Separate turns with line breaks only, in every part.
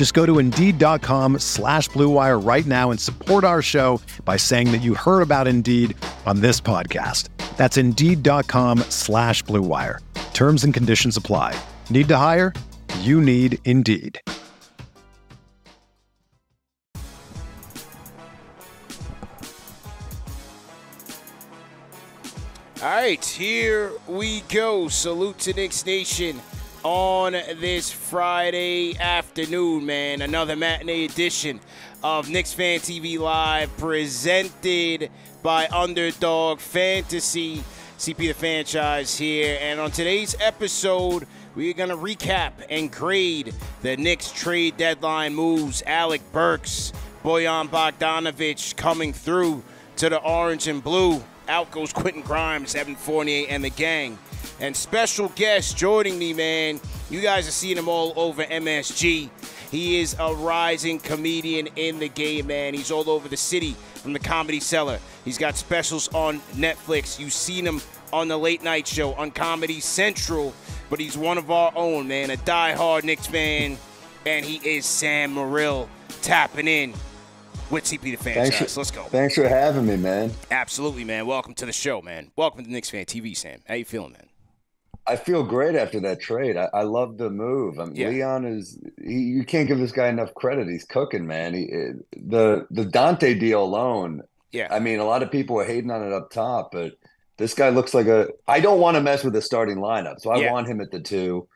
Just go to Indeed.com slash BlueWire right now and support our show by saying that you heard about Indeed on this podcast. That's Indeed.com slash BlueWire. Terms and conditions apply. Need to hire? You need Indeed.
All right, here we go. Salute to Knicks Nation on this Friday afternoon, man. Another matinee edition of Knicks Fan TV Live presented by Underdog Fantasy. CP the franchise here. And on today's episode, we're going to recap and grade the Knicks trade deadline moves. Alec Burks, Bojan Bogdanovic coming through to the orange and blue. Out goes Quentin Grimes, Evan Fournier, and the gang. And special guest joining me, man. You guys are seeing him all over MSG. He is a rising comedian in the game, man. He's all over the city from the Comedy Cellar. He's got specials on Netflix. You've seen him on the late night show on Comedy Central, but he's one of our own, man. A die-hard Knicks fan, and he is Sam Morril tapping in with CP the franchise.
Thanks for,
Let's go.
Thanks for having me, man.
Absolutely, man. Welcome to the show, man. Welcome to Knicks Fan TV, Sam. How you feeling, man?
I feel great after that trade. I, I love the move. I mean,
Yeah.
Leon is he, you can't give this guy enough credit. He's cooking, man. He, eh, the the Donte deal alone.
Yeah.
I mean, a lot of people were hating on it up top, but this guy looks like a. I don't want to mess with the starting lineup, so I
Yeah.
want him at the two,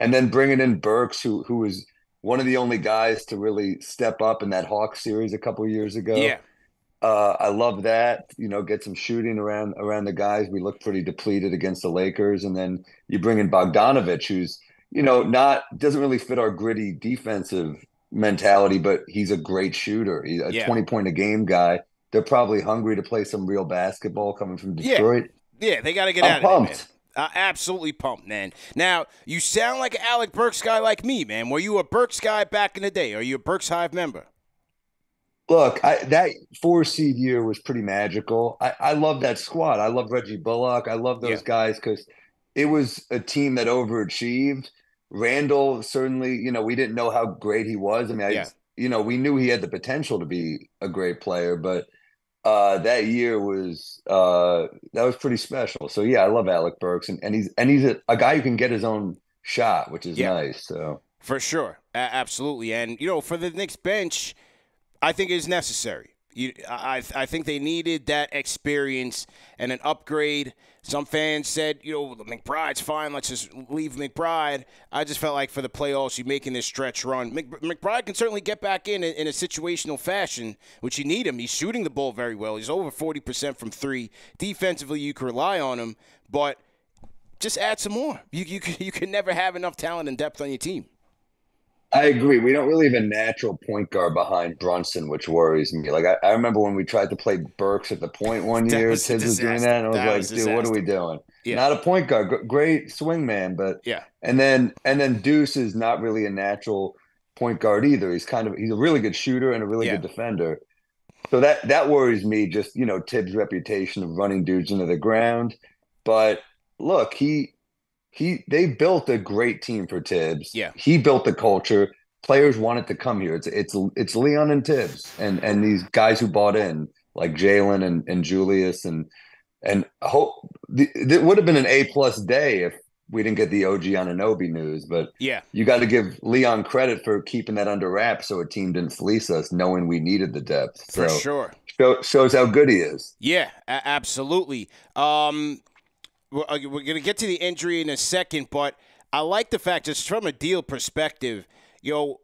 and then bringing in Burks, who who was one of the only guys to really step up in that Hawks series a couple years ago.
Yeah.
Uh, I love that. You know, get some shooting around around the guys. We look pretty depleted against the Lakers, and then you bring in Bogdanovic, who's you know not doesn't really fit our gritty defensive mentality, but he's a great shooter. He's a
Yeah.
twenty point a game guy. They're probably hungry to play some real basketball coming from Detroit.
Yeah, they got to get
I'm
out of there, man.
pumped.
Uh, absolutely pumped, man. Now, you sound like an Alec Burks guy like me, man. Were you a Burks guy back in the day? Are you a Burks Hive member?
Look, I, that four seed year was pretty magical. I, I love that squad. I love Reggie Bullock. I love those
Yeah.
guys because it was a team that overachieved. Randle certainly, you know, we didn't know how great he was. I mean, I,
Yeah.
you know, we knew he had the potential to be a great player, but uh, that year was uh, that was pretty special. So yeah, I love Alec Burks, and, and he's and he's a, a guy who can get his own shot, which is
Yeah.
nice. So
For sure. A- absolutely. And, you know, for the Knicks bench, I think is necessary. You, I, I think they needed that experience and an upgrade. Some fans said, you know, McBride's fine. Let's just leave McBride. I just felt like for the playoffs, you're making this stretch run. McBride can certainly get back in, in in a situational fashion, which you need him. He's shooting the ball very well. He's over 40% from three. Defensively, you can rely on him, but just add some more. You, you, you can never have enough talent and depth on your team.
I agree. We don't really have a natural point guard behind Brunson, which worries me. Like I, I remember when we tried to play Burks at the point one year,
was
Thibs was doing that, and I was
That
like,
was
dude, what are we doing?
Yeah.
Not a point guard, great swing man, but
Yeah.
and then and then Deuce is not really a natural point guard either. He's kind of he's a really good shooter and a really
Yeah.
good defender. So that that worries me. Just you know, Thibs' reputation of running dudes into the ground. But look, he he they built a great team for Thibs.
Yeah.
he built the culture. Players wanted to come here. It's it's it's Leon and Thibs and and these guys who bought in like Jalen and and Julius and and hope it would have been an A plus day if we didn't get the OG on Anunoby news. But
Yeah.
you got to give Leon credit for keeping that under wraps so a team didn't fleece us, knowing we needed the depth.
For
so
sure.
show, shows how good he is.
Yeah, absolutely. Um, we're, uh, we're going to get to the injury in a second, but I like the fact, just from a deal perspective, you know,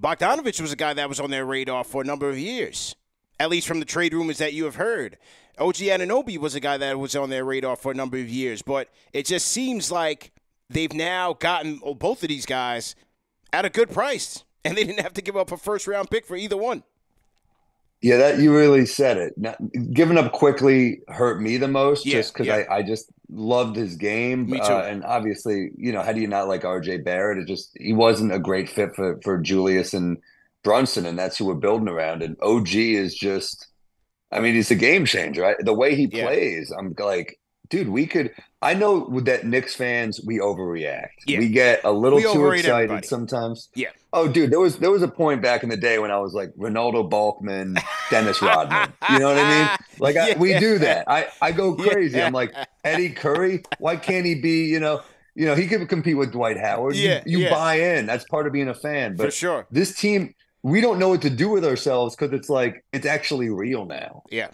Bogdanovic was a guy that was on their radar for a number of years, at least from the trade rumors that you have heard. OG Anunoby was a guy that was on their radar for a number of years, but it just seems like they've now gotten both of these guys at a good price, and they didn't have to give up a first round pick for either one.
Yeah, that you really said it. Not, giving up Quickley hurt me the most,
Yeah,
just because
yeah.
I, I just loved his game.
Me too.
Uh, and obviously, you know, how do you not like RJ Barrett? It just he wasn't a great fit for for Julius and Brunson, and that's who we're building around. And OG is just, I mean, he's a game changer. Right? The way he
Yeah.
plays, I'm like, dude, we could. I know that Knicks fans, we overreact.
Yeah.
We get a little
We
too excited
everybody.
sometimes.
Yeah.
Oh, dude, there was there was a point back in the day when I was like Renaldo Balkman, Dennis Rodman. You know what I mean? Like I, we do that. I I go crazy. I'm like Eddie Curry. Why can't he be? You know, you know he could compete with Dwight Howard. You-
Yeah,
you,
yeah.
buy in. That's part of being a fan.
For
But
sure.
this team, we don't know what to do with ourselves because it's like it's actually real now.
Yeah.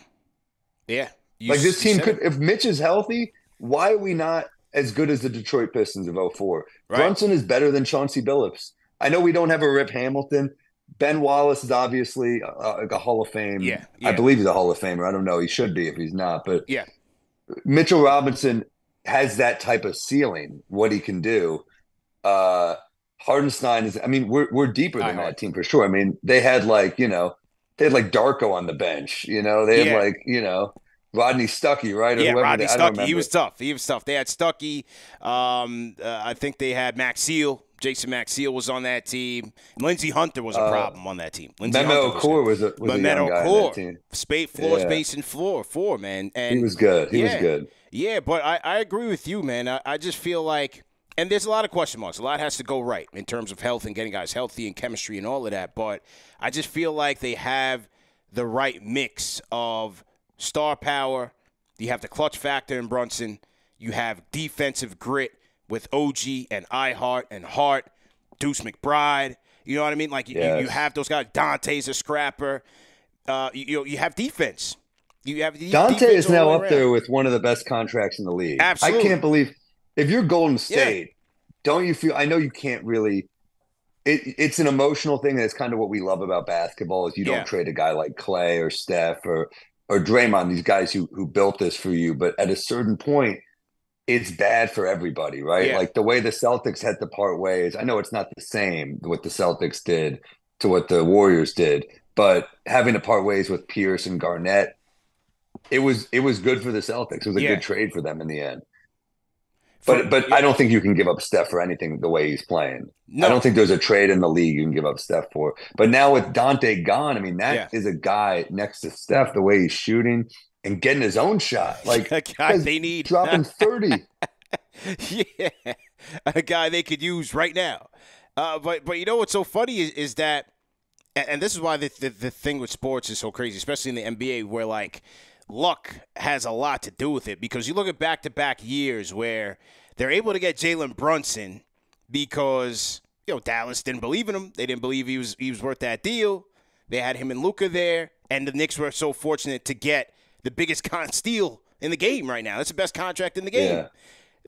Yeah. You
like this team could,
it.
if Mitch is healthy, why are we not as good as the Detroit Pistons of 04?
Right.
Brunson is better than Chauncey Billups. I know we don't have a Rip Hamilton. Ben Wallace is obviously uh, like a Hall of Fame.
Yeah,
I believe he's a Hall of Famer. I don't know. He should be if he's not. But
Yeah.
Mitchell Robinson has that type of ceiling, what he can do. Uh, Hartenstein is, I mean, we're, we're deeper than that team for sure. I mean, they had like, you know, they had like Darko on the bench, you know, they had
Yeah.
like, you know, Rodney Stuckey, right? Or
Yeah, Rodney
they-
Stuckey. He was tough. He was tough. They had Stuckey. Um, uh, I think they had Maxiell. Jason Maxiell was on that team. Lindsey Hunter was a
Uh,
problem on that team. Lindsey
Memo
Hunter
Okur was a, was a
Mehmet
young guy on that team.
Spade floor,
Yeah.
space, and floor, four man. And
He was good. He was good.
Yeah, but I, I agree with you, man. I, I just feel like, and there's a lot of question marks. A lot has to go right in terms of health and getting guys healthy and chemistry and all of that. But I just feel like they have the right mix of star power. You have the clutch factor in Brunson. You have defensive grit with OG and iHeart and Hart, Deuce McBride. You know what I mean? Like you, you have those guys. Donte's a scrapper. Uh, you, you you have defense. You have Donte
is now up
around.
there with one of the best contracts in the league.
Absolutely.
I can't believe if you're Golden State, don't you feel I know you can't really it, it's an emotional thing. That's kind of what we love about basketball is you don't trade a guy like Clay or Steph or or Draymond, these guys who who built this for you. But at a certain point, it's bad for everybody, right?
Yeah.
Like the way the Celtics had to part ways. I know it's not the same what the Celtics did to what the Warriors did, but having to part ways with Pierce and Garnett, it was it was good for the Celtics. It was a
Yeah.
good trade for them in the end. But but
yeah.
I don't think you can give up Steph for anything the way he's playing.
No.
I don't think there's a trade in the league you can give up Steph for. But now with Donte gone, I mean that is
Yeah.
a guy next to Steph, the way he's shooting and getting his own shot, like
a guy
guys
they need.
dropping thirty.
yeah, a guy they could use right now. Uh, but but you know what's so funny is, is that, and, and this is why the, the the thing with sports is so crazy, especially in the NBA, where like luck has a lot to do with it. Because you look at back to back years where they're able to get Jalen Brunson because you know Dallas didn't believe in him. They didn't believe he was he was worth that deal. They had him and Luka there, and the Knicks were so fortunate to get the biggest con steal in the game right now. That's the best contract in the game.
Yeah.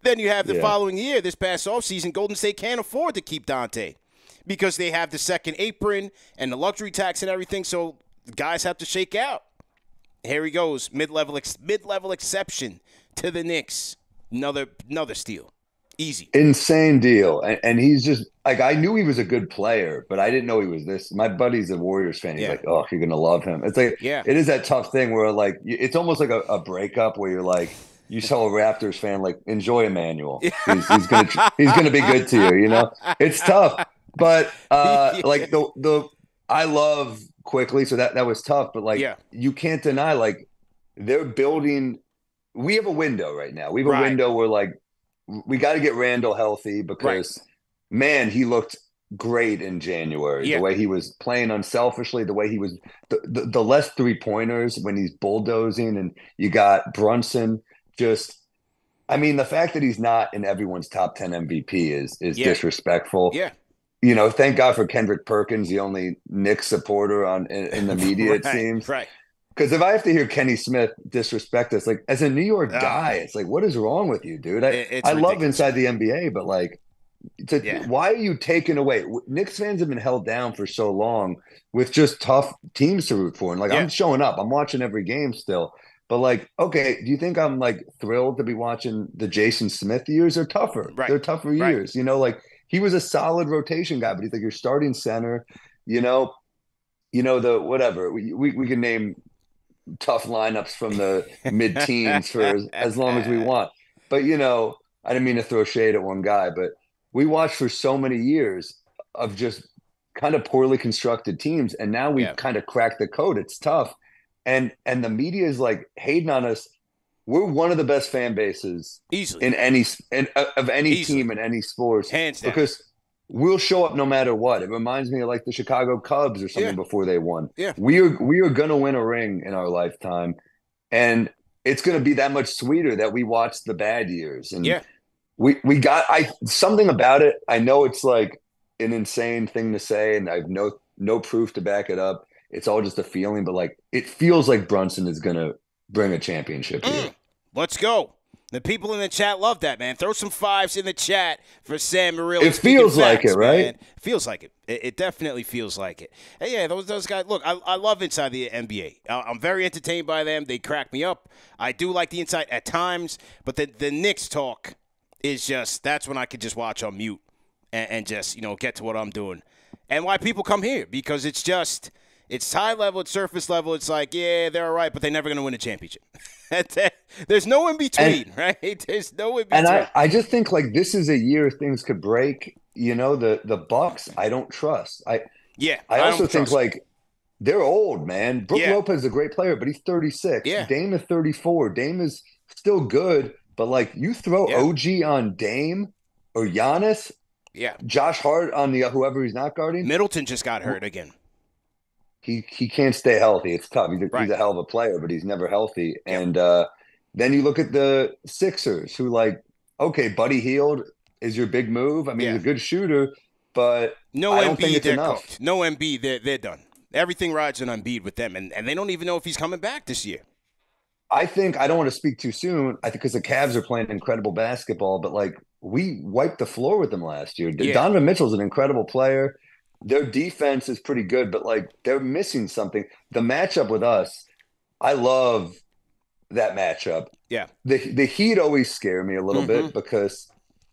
Then you have the
Yeah.
following year, this past offseason, Golden State can't afford to keep Donte because they have the second apron and the luxury tax and everything. So guys have to shake out. Here he goes, mid level ex- mid level exception to the Knicks. Another another steal, easy.
Insane deal. And, and he's just like I knew he was a good player, but I didn't know he was this. My buddy's a Warriors fan. He's
Yeah.
like, Oh, you're gonna love him. It's like
Yeah.
it is that tough thing where like it's almost like a, a breakup where you're like you tell a Raptors fan like enjoy Immanuel. He's, he's gonna he's gonna be good to you. You know, it's tough, but uh,
Yeah.
like the the I love Quickley, so that that was tough. But like
Yeah.
you can't deny like they're building. We have a window right now. We have a
Right.
window where like we got to get Randle healthy because man, he looked great in January.
Yeah.
The way he was playing unselfishly, the way he was the, the, the less three pointers when he's bulldozing, and you got Brunson just. I mean, the fact that he's not in everyone's top ten MVP is is
Yeah.
disrespectful.
Yeah.
You know, thank God for Kendrick Perkins, the only Knicks supporter on in, in the media. It seems
right.
Because if I have to hear Kenny Smith disrespect us, like as a New York guy, it's like, what is wrong with you, dude? I,
it's
I love inside the NBA, but like, to,
Yeah.
why are you taking away? Knicks fans have been held down for so long with just tough teams to root for, and like
Yeah.
I'm showing up, I'm watching every game still. But like, okay, do you think I'm like thrilled to be watching the Jason Smith years? They're tougher.
Right.
They're tougher
Right.
years. You know, like he was a solid rotation guy, but he's like your starting center. You know, you know the whatever we we, we can name tough lineups from the mid teens for as, as long as we want. But you know, I didn't mean to throw shade at one guy, but we watched for so many years of just kind of poorly constructed teams, and now we've
Yeah.
kind of cracked the code. It's tough, and and the media is like hating on us. We're one of the best fan bases
Easily.
in any in, uh, of any
Easily.
team in any sports
Hands down.
because we'll show up no matter what. It reminds me of like the Chicago Cubs or something
Yeah.
before they won.
Yeah.
We are we are gonna win a ring in our lifetime. And it's gonna be that much sweeter that we watched the bad years. And
Yeah.
we we got I something about it. I know it's like an insane thing to say, and I've no no proof to back it up. It's all just a feeling, but like it feels like Brunson is gonna bring a championship here.
Mm. Let's go. The people in the chat love that, man. Throw some fives in the chat for Sam Murillo.
It feels like it, right?
man. Feels like it. it. It definitely feels like it. Hey, yeah, those those guys. Look, I, I love inside the NBA. I- I'm very entertained by them. They crack me up. I do like the inside at times, but the the Knicks talk is just that's when I could just watch on mute and, and just you know get to what I'm doing. And why people come here because it's just it's high level, it's surface level. It's like yeah, they're all right, but they're never going to win a championship. There's no in between, right? There's no in between.
And I, I just think like this is a year things could break. You know, the the Bucks, I don't trust. I
yeah,
I
don't
also think like they're old, man. Brook
Yeah.
Lopez is a great player, but he's 36.
Yeah.
Dame is 34. Dame is still good, but like you throw
Yeah.
OG on Dame or Giannis,
yeah.
Josh Hart on the whoever he's not guarding,
Middleton just got hurt again.
He he can't stay healthy. It's tough. He's a,
Right.
he's a hell of a player, but he's never healthy.
Yeah.
And uh, then you look at the Sixers, who like, okay, Buddy Hield is your big move. I mean, he's a good shooter, but
No
I don't think
Embiid,
it's
they're
enough.
cooked. No Embiid, they're they're done. Everything rides on Embiid with them, and, and they don't even know if he's coming back this year.
I think I don't want to speak too soon. I think because the Cavs are playing incredible basketball, but like we wiped the floor with them last year.
Yeah.
Donovan Mitchell's an incredible player. Their defense is pretty good, but like they're missing something. The matchup with us, I love that matchup.
Yeah.
The the Heat always scare me a little
Mhm.
bit because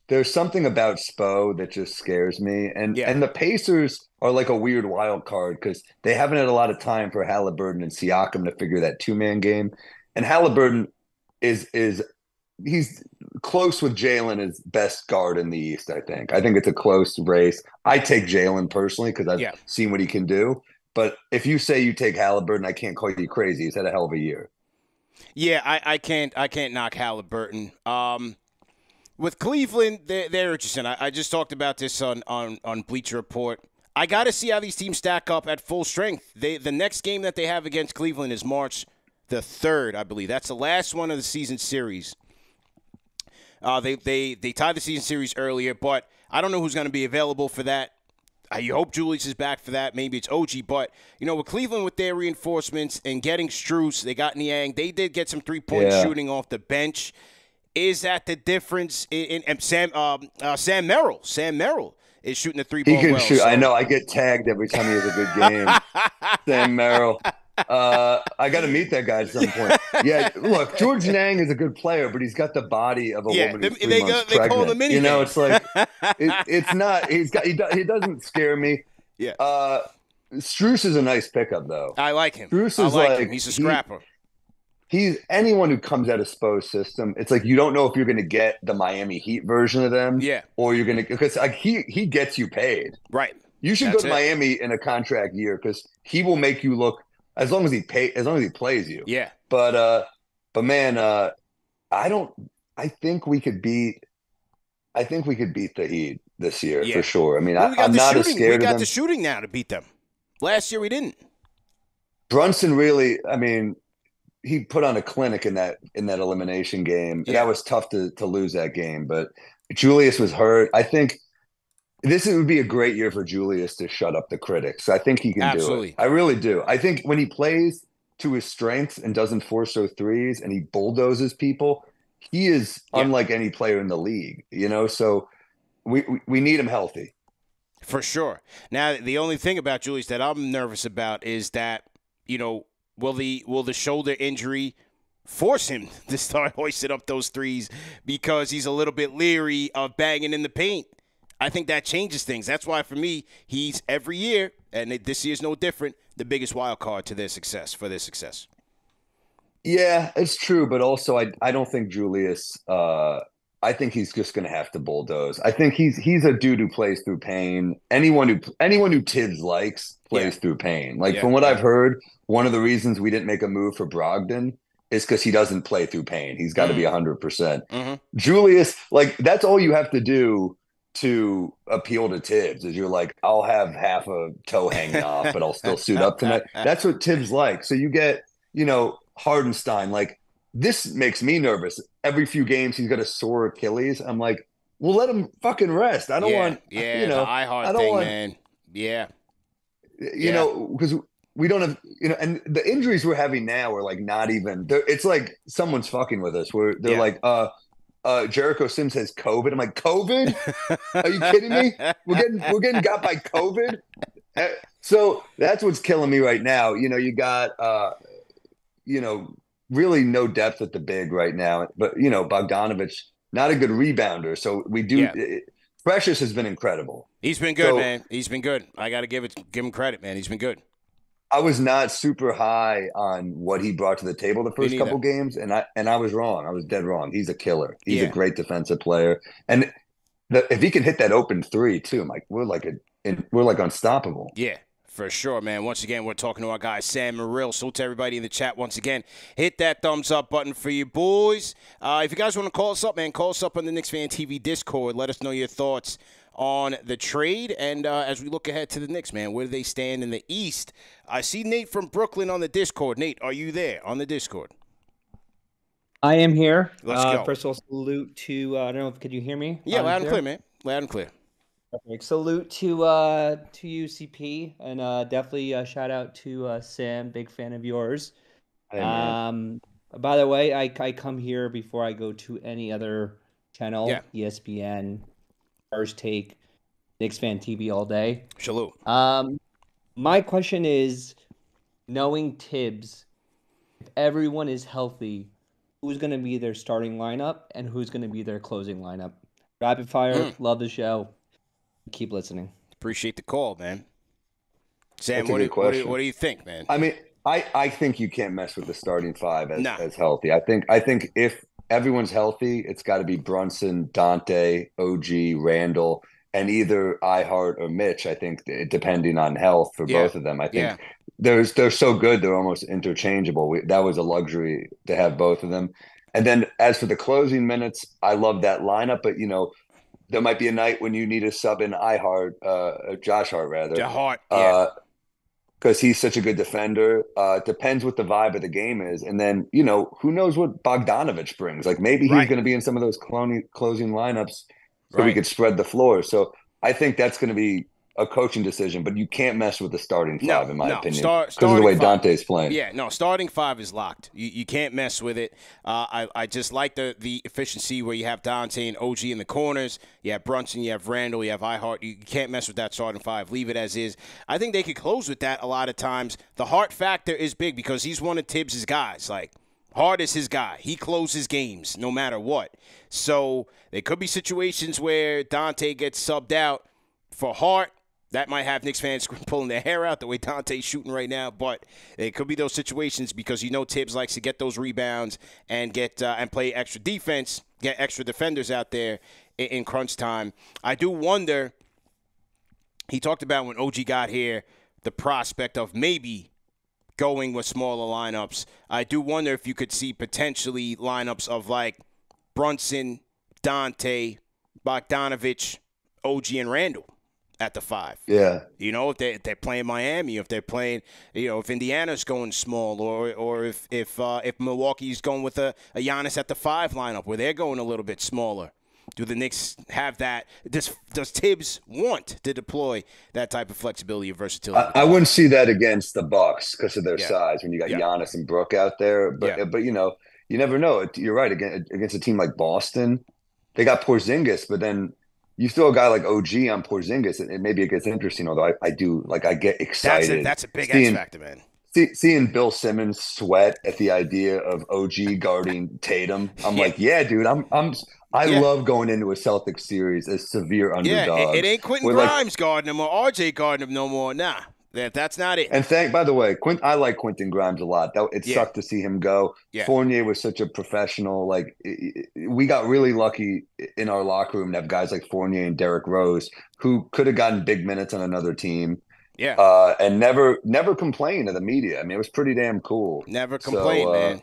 there's something about Spo that just scares me. And
Yeah.
and the Pacers are like a weird wild card because they haven't had a lot of time for Halliburton and Siakam to figure that two man game. And Halliburton is is he's close with Jalen as best guard in the East. I think. I think it's a close race. I take Jalen personally because I've
Yeah.
seen what he can do. But if you say you take Halliburton, I can't call you crazy. He's had a hell of a year.
Yeah, I, I can't I can't knock Halliburton. Um, with Cleveland, they're, they're interesting. I, I just talked about this on, on, on Bleacher Report. I got to see how these teams stack up at full strength. They the next game that they have against Cleveland is March the third, I believe. That's the last one of the season series. Uh, they they they tied the season series earlier, but I don't know who's going to be available for that. I hope Julius is back for that. Maybe it's OG, but you know, with Cleveland with their reinforcements and getting Strus, they got Niang. They did get some three point
Yeah.
shooting off the bench. Is that the difference in, in, and Sam um, uh, Sam Merrill? Sam Merrill is shooting the three
He can
well.
shoot.
so-
I know. I get tagged every time he has a good game. Sam Merrill. Uh, I got to meet that guy at some point. Yeah, look, George Niang is a good player, but he's got the body of a
Yeah,
woman
they- they go- they call him the
you know, it's like it, it's not. He's got. He, do, he doesn't scare me.
Yeah.
Uh, Strus is a nice pickup, though.
I like him. I
is
like,
like-
him. He's a
he-
scrapper.
He's anyone who comes out of Spo's system. It's like you don't know if you're going to get the Miami Heat version of them,
yeah,
or you're going to because like he he gets you paid.
right.
You should
That's
go
it.
to Miami in a contract year because he will make you look as long as he pay as long as he plays you.
Yeah.
But uh, but man, uh, I don't. I think we could beat. I think we could beat the Heat this year
Yeah.
for sure. I mean,
Well, we
I, I'm
the
not as
shooting. We
scared of
got the shooting now to beat them. Last year we didn't.
Brunson really. I mean, he put on a clinic in that in that elimination game.
Yeah.
That was tough to to lose that game, but Julius was hurt. I think. This would be a great year for Julius to shut up the critics. I think he can
Absolutely.
do it. I really do. I think when he plays to his strengths and doesn't force those threes and he bulldozes people, he is yeah. unlike any player in the league, you know? So we, we, we need him healthy.
For sure. Now, the only thing about Julius that I'm nervous about is that, you know, will the will the shoulder injury force him to start hoisting up those threes because he's a little bit leery of banging in the paint. I think that changes things. That's why for me, he's every year, and this year's no different, the biggest wild card to their success for their success.
Yeah, it's true, but also I I don't think Julius uh I think he's just going to have to bulldoze. I think he's he's a dude who plays through pain. Anyone who anyone who Thibs likes plays yeah. through pain. Like yeah, from what yeah. I've heard, one of the reasons we didn't make a move for Brogdon is because he doesn't play through pain. He's got to mm. be hundred percent. Mm-hmm. Julius, like that's all you have to do to appeal to Thibs is you're like, I'll have half a toe hanging off, but I'll still suit up tonight. That's what Thibs like. So you get, you know, Hartenstein, like this makes me nervous. Every few games he's got a sore Achilles. I'm like, well, let him fucking rest. I don't
yeah,
want,
yeah,
you know,
I don't thing, want, man. Yeah,
you yeah. know, because we don't have, you know, and the injuries we're having now are like not even. It's like someone's fucking with us. Where they're yeah. like, uh, uh, Jericho Sims has COVID. I'm like, COVID? Are you kidding me? We're getting we're getting got by COVID. Uh, so that's what's killing me right now. You know, you got uh, you know, really no depth at the big right now. But you know, Bogdanovic, not a good rebounder. So we do. Yeah. It, Precious has been incredible.
He's been good, so, man. He's been good. I got to give it, give him credit, man. He's been good.
I was not super high on what he brought to the table the first couple games, and I and I was wrong. I was dead wrong. He's a killer. He's yeah. a great defensive player, and the, if he can hit that open three too, I'm like we're like a we're like unstoppable.
Yeah, for sure, man. Once again, we're talking to our guy Sam Morril. So to everybody in the chat, once again, hit that thumbs up button for you boys. Uh, if you guys want to call us up, man, call us up on the Knicks Fan TV Discord. Let us know your thoughts on the trade. And uh, as we look ahead to the Knicks, man, where do they stand in the East? I see Nate from Brooklyn on the Discord. Nate, are you there on the Discord?
I am here.
Let's uh,
go. First of all, salute to uh, I don't know if could you hear me?
Yeah, loud, and clear, man. Loud and clear.
Perfect. Salute to uh, to UCP and uh, definitely a shout out to uh, Sam. Big fan of yours. Um, by the way, I, I come here before I go to any other channel. Yeah. ESPN, First Take, Knicks Fan TV all day.
Salute.
Um, my question is, knowing Thibs, if everyone is healthy, who's going to be their starting lineup and who's going to be their closing lineup? Rapid fire. Mm. Love the show. Keep listening.
Appreciate the call, man. Sam, what do, you, what, do you, what do, you, think, man?
I mean, I, I think you can't mess with the starting five as, nah. as healthy. I think I think if everyone's healthy, it's got to be Brunson, Donte, OG, Randle, and either iHeart or Mitch. I think depending on health for yeah. both of them. I think yeah. there's they're so good they're almost interchangeable. We, that was a luxury to have both of them. And then as for the closing minutes, I love that lineup, but you know there might be a night when you need a sub in iHeart, uh, Josh Hart rather.
Hart, uh, yeah.
Because he's such a good defender. Uh, it depends what the vibe of the game is, and then you know who knows what Bogdanovic brings. Like maybe he's right. going to be in some of those closing closing lineups, so right. we could spread the floor. So I think that's going to be a coaching decision, but you can't mess with the starting five, no, in my no. opinion, because of the way five, Donte's playing.
Yeah, no, starting five is locked. You, you can't mess with it. Uh, I, I just like the the efficiency where you have Donte and OG in the corners. You have Brunson, you have Randle, you have iHeart. You can't mess with that starting five. Leave it as is. I think they could close with that a lot of times. The heart factor is big because he's one of Thibs' guys. Like Hart is his guy. He closes games no matter what. So there could be situations where Donte gets subbed out for Hart that might have Knicks fans pulling their hair out the way Donte's shooting right now, but it could be those situations because you know Thibs likes to get those rebounds and get uh, and play extra defense, get extra defenders out there in, in crunch time. I do wonder. He talked about when OG got here, the prospect of maybe going with smaller lineups. I do wonder if you could see potentially lineups of like Brunson, Donte, Bogdanovic, OG, and Randle at the five.
Yeah.
You know, if, they, if they're playing Miami, if they're playing, you know, if Indiana's going small, or or if if uh, if Milwaukee's going with a, a Giannis at the five lineup where they're going a little bit smaller. Do the Knicks have that? Does does Thibs want to deploy that type of flexibility and versatility?
I, I wouldn't see that against the Bucks because of their
Yeah.
size. When you got
Yeah.
Giannis and Brook out there, but
Yeah.
but you know you never know. You're right against against a team like Boston, they got Porzingis, but then you throw a guy like OG on Porzingis, and, maybe it gets interesting. Although I, I do like I get
that's
excited.
a, that's a big
seeing-
X factor, man.
See, seeing Bill Simmons sweat at the idea of OG guarding Tatum, I'm
Yeah.
like, yeah, dude, I'm I'm I
Yeah.
love going into a Celtics series as severe
underdog.
Yeah,
it, it ain't Quentin
We're like-
Grimes guarding him or RJ guarding him no more. Nah, that that's not it.
And thank, by the way, Quint, I like Quentin Grimes a lot. That it
Yeah.
sucked to see him go.
Yeah.
Fournier was such a professional. Like i- i- we got really lucky in our locker room to have guys like Fournier and Derrick Rose who could have gotten big minutes on another team
yeah,
uh, and never never complained to the media. I mean, it was pretty damn cool.
never
so,
complain,
uh,
man.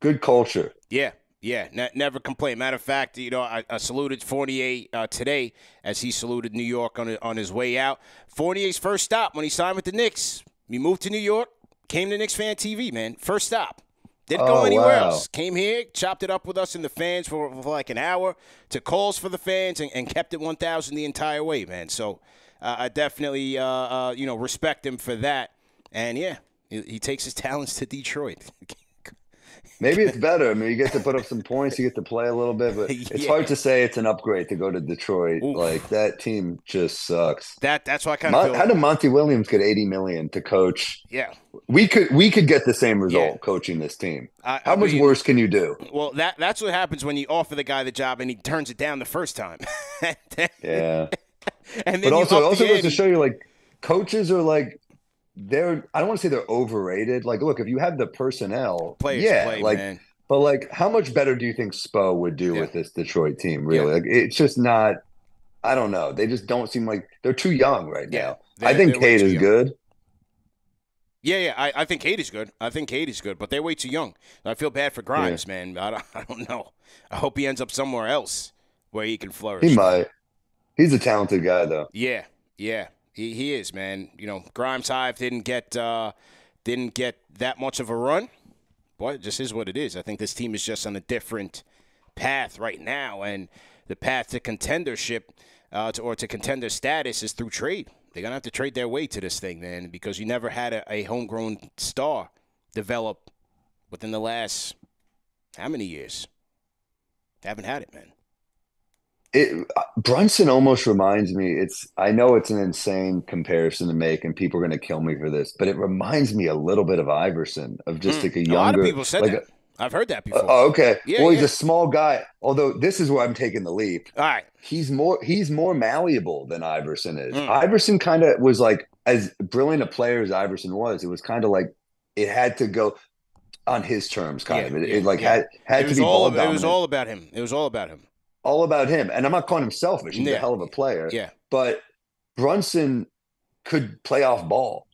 Good culture.
Yeah, yeah, ne- never complain. Matter of fact, you know, I, I saluted Fournier uh, today as he saluted New York on on his way out. Fournier's first stop when he signed with the Knicks. He moved to New York, came to Knicks fan TV, man. First stop. Didn't go
Oh,
anywhere
wow.
else. Came here, chopped it up with us and the fans for, for like an hour, took calls for the fans, and, and kept it 1,000 the entire way, man. So uh, I definitely, uh, uh, you know, respect him for that. And yeah, he, he takes his talents to Detroit.
Maybe it's better. I mean, you get to put up some points, you get to play a little bit, but it's
Yeah.
hard to say it's an upgrade to go to Detroit.
Oof.
Like that team just sucks.
that that's why I kind of
Mon- how did Monty Williams get 80 million to coach
yeah.
We could we could get the same result
Yeah.
coaching this team.
I,
How
I
much
mean,
worse can you do?
Well, that that's what happens when you offer the guy the job and he turns it down the first time.
Yeah.
and then
but also also goes to show you like coaches are like they're I don't want to say they're overrated. Like, look, if you have the personnel,
players
yeah,
play,
like
man.
but like how much better do you think Spo would do
Yeah.
with this Detroit team? Really? Like it's just not I don't know. They just don't seem like they're too young right
Yeah,
now.
they're-
I think
Cade
is
young.
good.
Yeah, yeah. I, I think Cade is good. I think Cade is good, but they're way too young. I feel bad for Grimes, man. I don't, I don't know. I hope he ends up somewhere else where he can flourish.
He might. He's a talented guy though.
Yeah, yeah, he, he is, man. You know, Grimes Hive didn't get uh, didn't get that much of a run, but it just is what it is. I think this team is just on a different path right now, and the path to contendership uh, to, or to contender status is through trade. They're gonna have to trade their way to this thing, man, because you never had a, a homegrown star develop within the last how many years? Haven't had it, man.
It Brunson almost reminds me it's I know it's an insane comparison to make and people are going to kill me for this but it reminds me a little bit of Iverson of just
Mm.
like a younger.
a lot of people said
like
that. I've heard that before.
oh okay
Yeah,
well he's
yeah.
a small guy although this is where I'm taking the leap
All right.
he's more he's more malleable than Iverson is
Mm.
Iverson kind of was like as brilliant a player as Iverson was it was kind of like it had to go on his terms kind
Yeah,
of it, it like had had
it
to be
all
ball
it was all about him. It was all about him.
All about him and I'm not calling him selfish he's
Yeah.
a hell of a player
Yeah.
but Brunson could play off ball.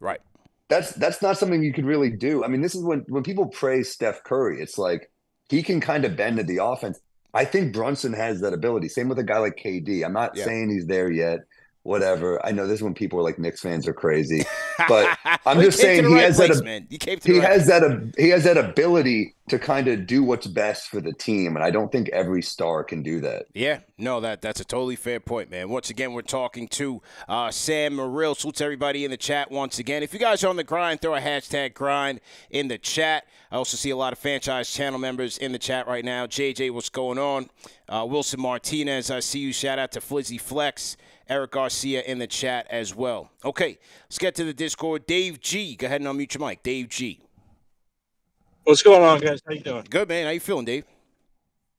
Right.
That's that's not something you could really do. I mean, this is when when people praise Steph Curry, it's like he can kind of bend to the offense. I think Brunson has that ability. Same with a guy like KD. I'm not
Yeah.
saying he's there yet. Whatever. I know this is when people are like Knicks fans are crazy. But I'm just saying he
right
has that ab-
man. You came to the
He
right
has that ab- he has that ability to kind of do what's best for the team, and I don't think every star can do that.
Yeah, no, that that's a totally fair point, man. Once again, we're talking to uh, Sam Morril. Salutes everybody in the chat once again. If you guys are on the grind, throw a hashtag grind in the chat. I also see a lot of franchise channel members in the chat right now. JJ, what's going on? Uh, Wilson Martinez, I see you. Shout out to Flizzy Flex. Eric Garcia in the chat as well. Okay, let's get to the Discord. Dave G, go ahead and unmute your mic. Dave G.
What's going on, guys? How you doing?
Good, man. How you feeling, Dave?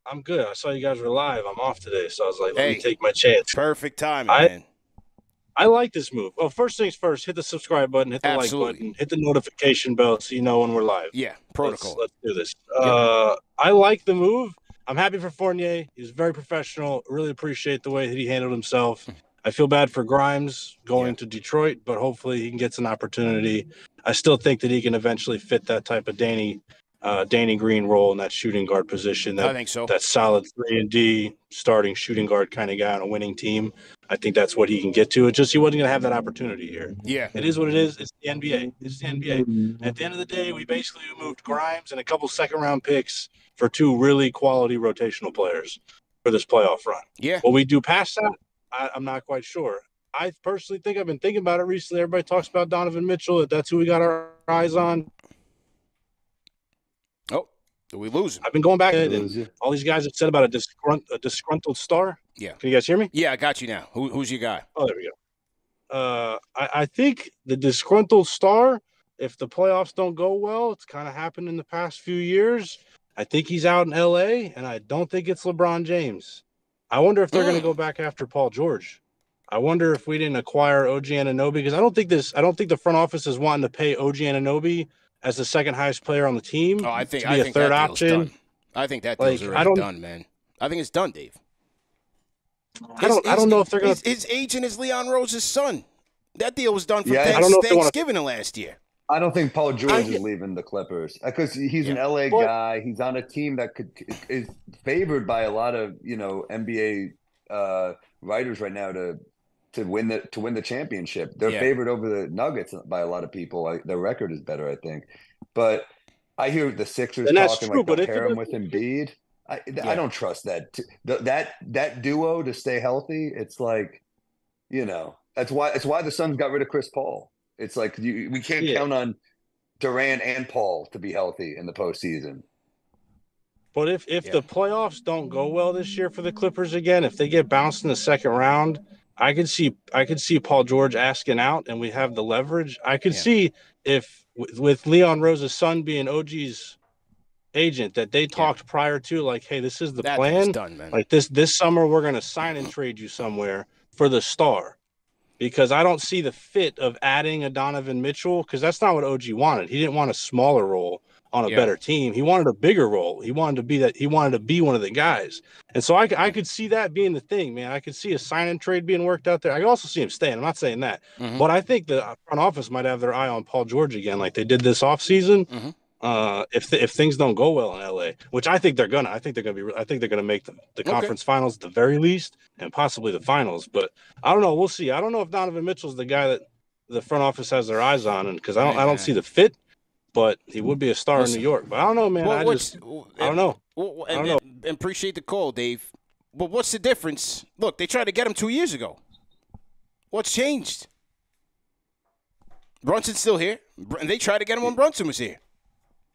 I'm good. I saw you guys were live. I'm off today, so I was like, let
Hey.
me take my chance.
Perfect timing,
I-
man.
I like this move. Well, first things first, hit the subscribe button, hit the
Absolutely.
like button, hit the notification bell so you know when we're live.
Yeah,
Let's,
protocol.
let's do this. Uh, I like the move. I'm happy for Fournier. He's very professional. Really appreciate the way that he handled himself. I feel bad for Grimes going
Yeah.
to Detroit, but hopefully he can get an opportunity. I still think that he can eventually fit that type of Danny, uh, Danny Green role in that shooting guard position. That
I think so.
that solid three and D starting shooting guard kind of guy on a winning team. I think that's what he can get to. It's just he wasn't going to have that opportunity here.
Yeah.
It is what it is. It's the NBA. It's the NBA. At the end of the day, we basically moved Grimes and a couple second round picks for two really quality rotational players. for this playoff run.
Yeah.
Will we do past that? I, I'm not quite sure. I personally think I've been thinking about it recently. Everybody talks about Donovan Mitchell. That that's who we got our eyes on.
Oh, did we lose him?
I've been going back and all these guys have said about a, disgrunt, a disgruntled star.
Yeah.
Can you guys hear me?
Yeah, I got you now. Who, who's your guy?
Oh, there we go. Uh, I, I think the disgruntled star, if the playoffs don't go well, it's kind of happened in the past few years. I think he's out in LA, and I don't think it's LeBron James. I wonder if they're going to
Mm.
go back after Paul George. I wonder if we didn't acquire OG Anunoby because I don't think this. I don't think the front office is wanting to pay OG Anunoby as the second highest player on the team.
Oh, I think
to be
I
a
think
third
that deal's
option.
done. I think that
Like,
deal's
I
already
don't-
done, man. I think it's done, Dave.
I don't. I don't know if they're going
his,
to.
his agent is Leon Rose's son. That deal was done for
Yeah, I
Thanks-
don't know if they wanna-
Thanksgiving last year.
I don't think Paul George
I-
is leaving the Clippers because he's an LA
Well-
guy. He's on a team that could is favored by a lot of you know NBA uh, writers right now to to win the to win the championship. They're
Yeah.
favored over the Nuggets by a lot of people. I, their record is better, I think. But I hear the Sixers
And that's
talking
true,
like
but
they'll
if
pair him with Embiid. I,
Yeah.
I don't trust that th- that that duo to stay healthy. It's like, you know, that's why it's why the Suns got rid of Chris Paul. It's like you, we can't
Yeah.
count on Durant and Paul to be healthy in the postseason.
But if if
Yeah.
the playoffs don't go well this year for the Clippers again, if they get bounced in the second round, I could see I could see Paul George asking out, and we have the leverage. I could
Yeah.
see if with, with Leon Rose's son being OG's agent that they talked prior to, like, hey, this is the
that
plan.
done, man.
Like this this summer, we're gonna sign and trade you somewhere for the star. Because I don't see the fit of adding a Donovan Mitchell because that's not what OG wanted. He didn't want a smaller role on a
Yeah.
better team. He wanted a bigger role. He wanted to be that. He wanted to be one of the guys. And so I could see that being the thing, man. I could see a sign and trade being worked out there. I could also see him staying. I'm not saying that,
Mhm.
but I think the front office might have their eye on Paul George again, like they did this offseason.
Mhm.
Uh, if th- if things don't go well in LA, which I think they're gonna, I think they're gonna be. I think they're gonna make the, the
Okay.
conference finals at the very least, and possibly the finals. But I don't know. We'll see. I don't know if Donovan Mitchell's the guy that the front office has their eyes on, and because I don't, I don't see the fit. But he would be a star
Listen.
in New York. But I don't know, man.
Well,
I just, I don't know.
Well,
I don't
and- and appreciate the call, Dave. But what's the difference? Look, they tried to get him two years ago. What's changed? Brunson's still here, and they tried to get him when Brunson was here.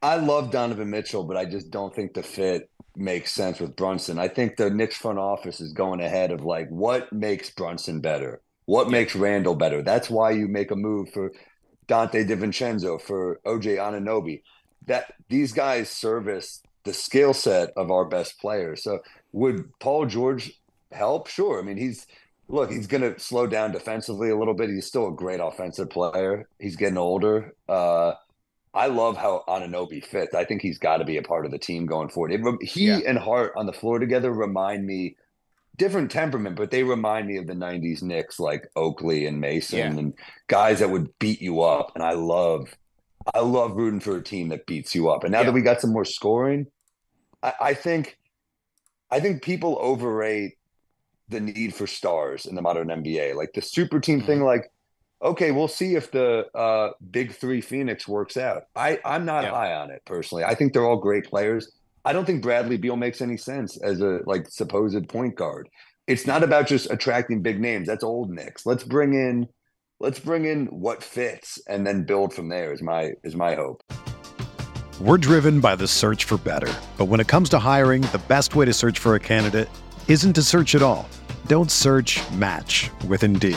I love Donovan Mitchell, but I just don't think the fit makes sense with Brunson. I think the Knicks front office is going ahead of like what makes Brunson better, what makes Randle better. That's why you make a move for Donte DiVincenzo, for OG Anunoby. That these guys service the skill set of our best players. So would Paul George help? Sure. I mean, he's look, he's going to slow down defensively a little bit. He's still a great offensive player. He's getting older. Uh, I love how Anunoby fits. I think he's got to be a part of the team going forward. It, he
Yeah.
and Hart on the floor together remind me different temperament, but they remind me of the '90s Knicks, like Oakley and Mason,
Yeah.
and guys that would beat you up. And I love, I love rooting for a team that beats you up. And now
Yeah.
that we got some more scoring, I, I think, I think people overrate the need for stars in the modern NBA. Like the super team thing,
Mm-hmm.
like okay, we'll see if the uh, big three Phoenix works out. I, I'm not
Yeah.
high on it personally. I think they're all great players. I don't think Bradley Beal makes any sense as a like supposed point guard. It's not about just attracting big names. That's old Knicks. Let's bring in let's bring in what fits and then build from there is my is my hope.
We're driven by the search for better. But when it comes to hiring, the best way to search for a candidate isn't to search at all. Don't search match with Indeed.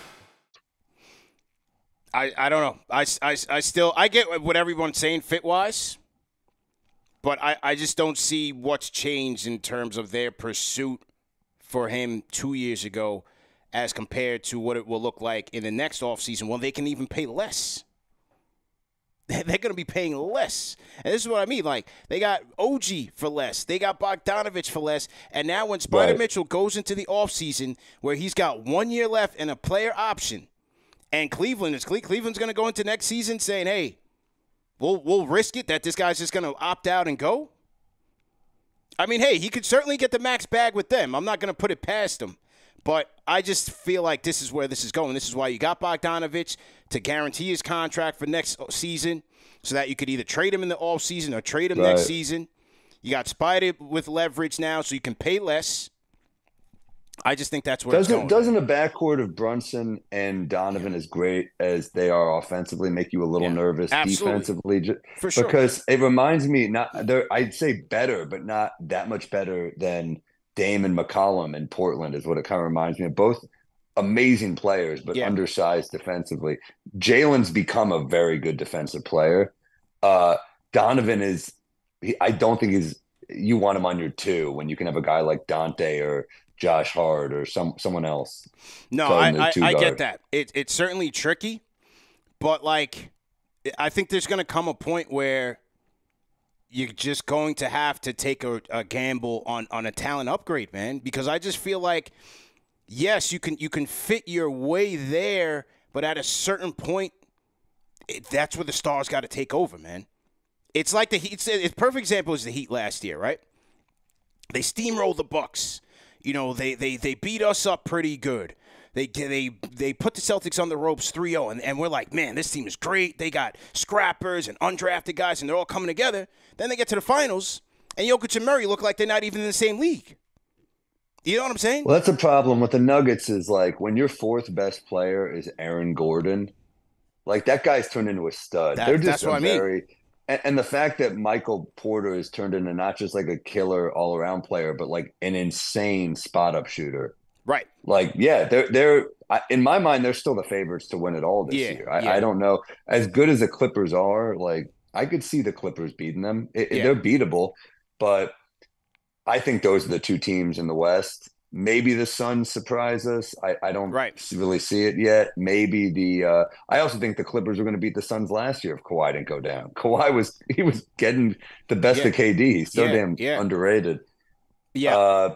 I, I don't know. I, I, I still I get what everyone's saying fit wise, but I, I just don't see what's changed in terms of their pursuit for him two years ago as compared to what it will look like in the next offseason when they can even pay less. They're going to be paying less. And this is what I mean. Like, they got OG for less. They got Bogdanovic for less. And now when Spider right. Mitchell goes into the offseason where he's got one year left and a player option, and Cleveland is Cleveland's going to go into next season saying, "Hey, we'll we'll risk it that this guy's just going to opt out and go." I mean, hey, he could certainly get the max bag with them. I'm not going to put it past him. But I just feel like this is where this is going. This is why you got Bogdanovic to guarantee his contract for next season so that you could either trade him in the off season or trade him right. next season. You got Spider with leverage now, so you can pay less. I just think that's where
doesn't doesn't a backcourt of Brunson and Donovan as great as they are offensively make you a little yeah, nervous absolutely. defensively?
For sure,
because it reminds me not there. I'd say better, but not that much better than Dame and McCollum in Portland is what it kind of reminds me of. Both amazing players, but yeah. undersized defensively. Jalen's become a very good defensive player. Uh, Donovan is. He, I don't think he's. You want him on your two when you can have a guy like Donte or Josh Hart or some someone else.
No, I, I, I get that. It, it's certainly tricky, but like, I think there's going to come a point where you're just going to have to take a, a, gamble on on a talent upgrade, man. Because I just feel like, yes, you can you can fit your way there, but at a certain point, it, that's where the stars got to take over, man. It's like the Heat. It's, a perfect example is the Heat last year, right? They steamrolled the Bucks you know, they they they beat us up pretty good. They they they put the Celtics on the ropes 3-0 and, and we're like, man, this team is great. They got scrappers and undrafted guys and they're all coming together. Then they get to the finals and Jokic and Murray look like they're not even in the same league. You know what I'm saying?
Well, that's a problem with the Nuggets is like when your fourth best player is Aaron Gordon, like that guy's turned into a stud. That, they're just a very mean and, and, the fact that Michael Porter is turned into not just like a killer all around player, but like an insane spot up shooter.
Right.
Like, yeah, they're they're in my mind they're still the favorites to win it all this yeah, year. I, yeah. I, don't know as good as the Clippers are. Like, I could see the Clippers beating them. It, yeah. They're beatable, but I think those are the two teams in the West. Maybe the Suns surprise us. I, I don't right. really see it yet. Maybe the uh, I also think the Clippers were going to beat the Suns last year if Kawhi didn't go down. Kawhi was he was getting the best yeah. of KD. He's so yeah, damn yeah. underrated.
Yeah. Uh,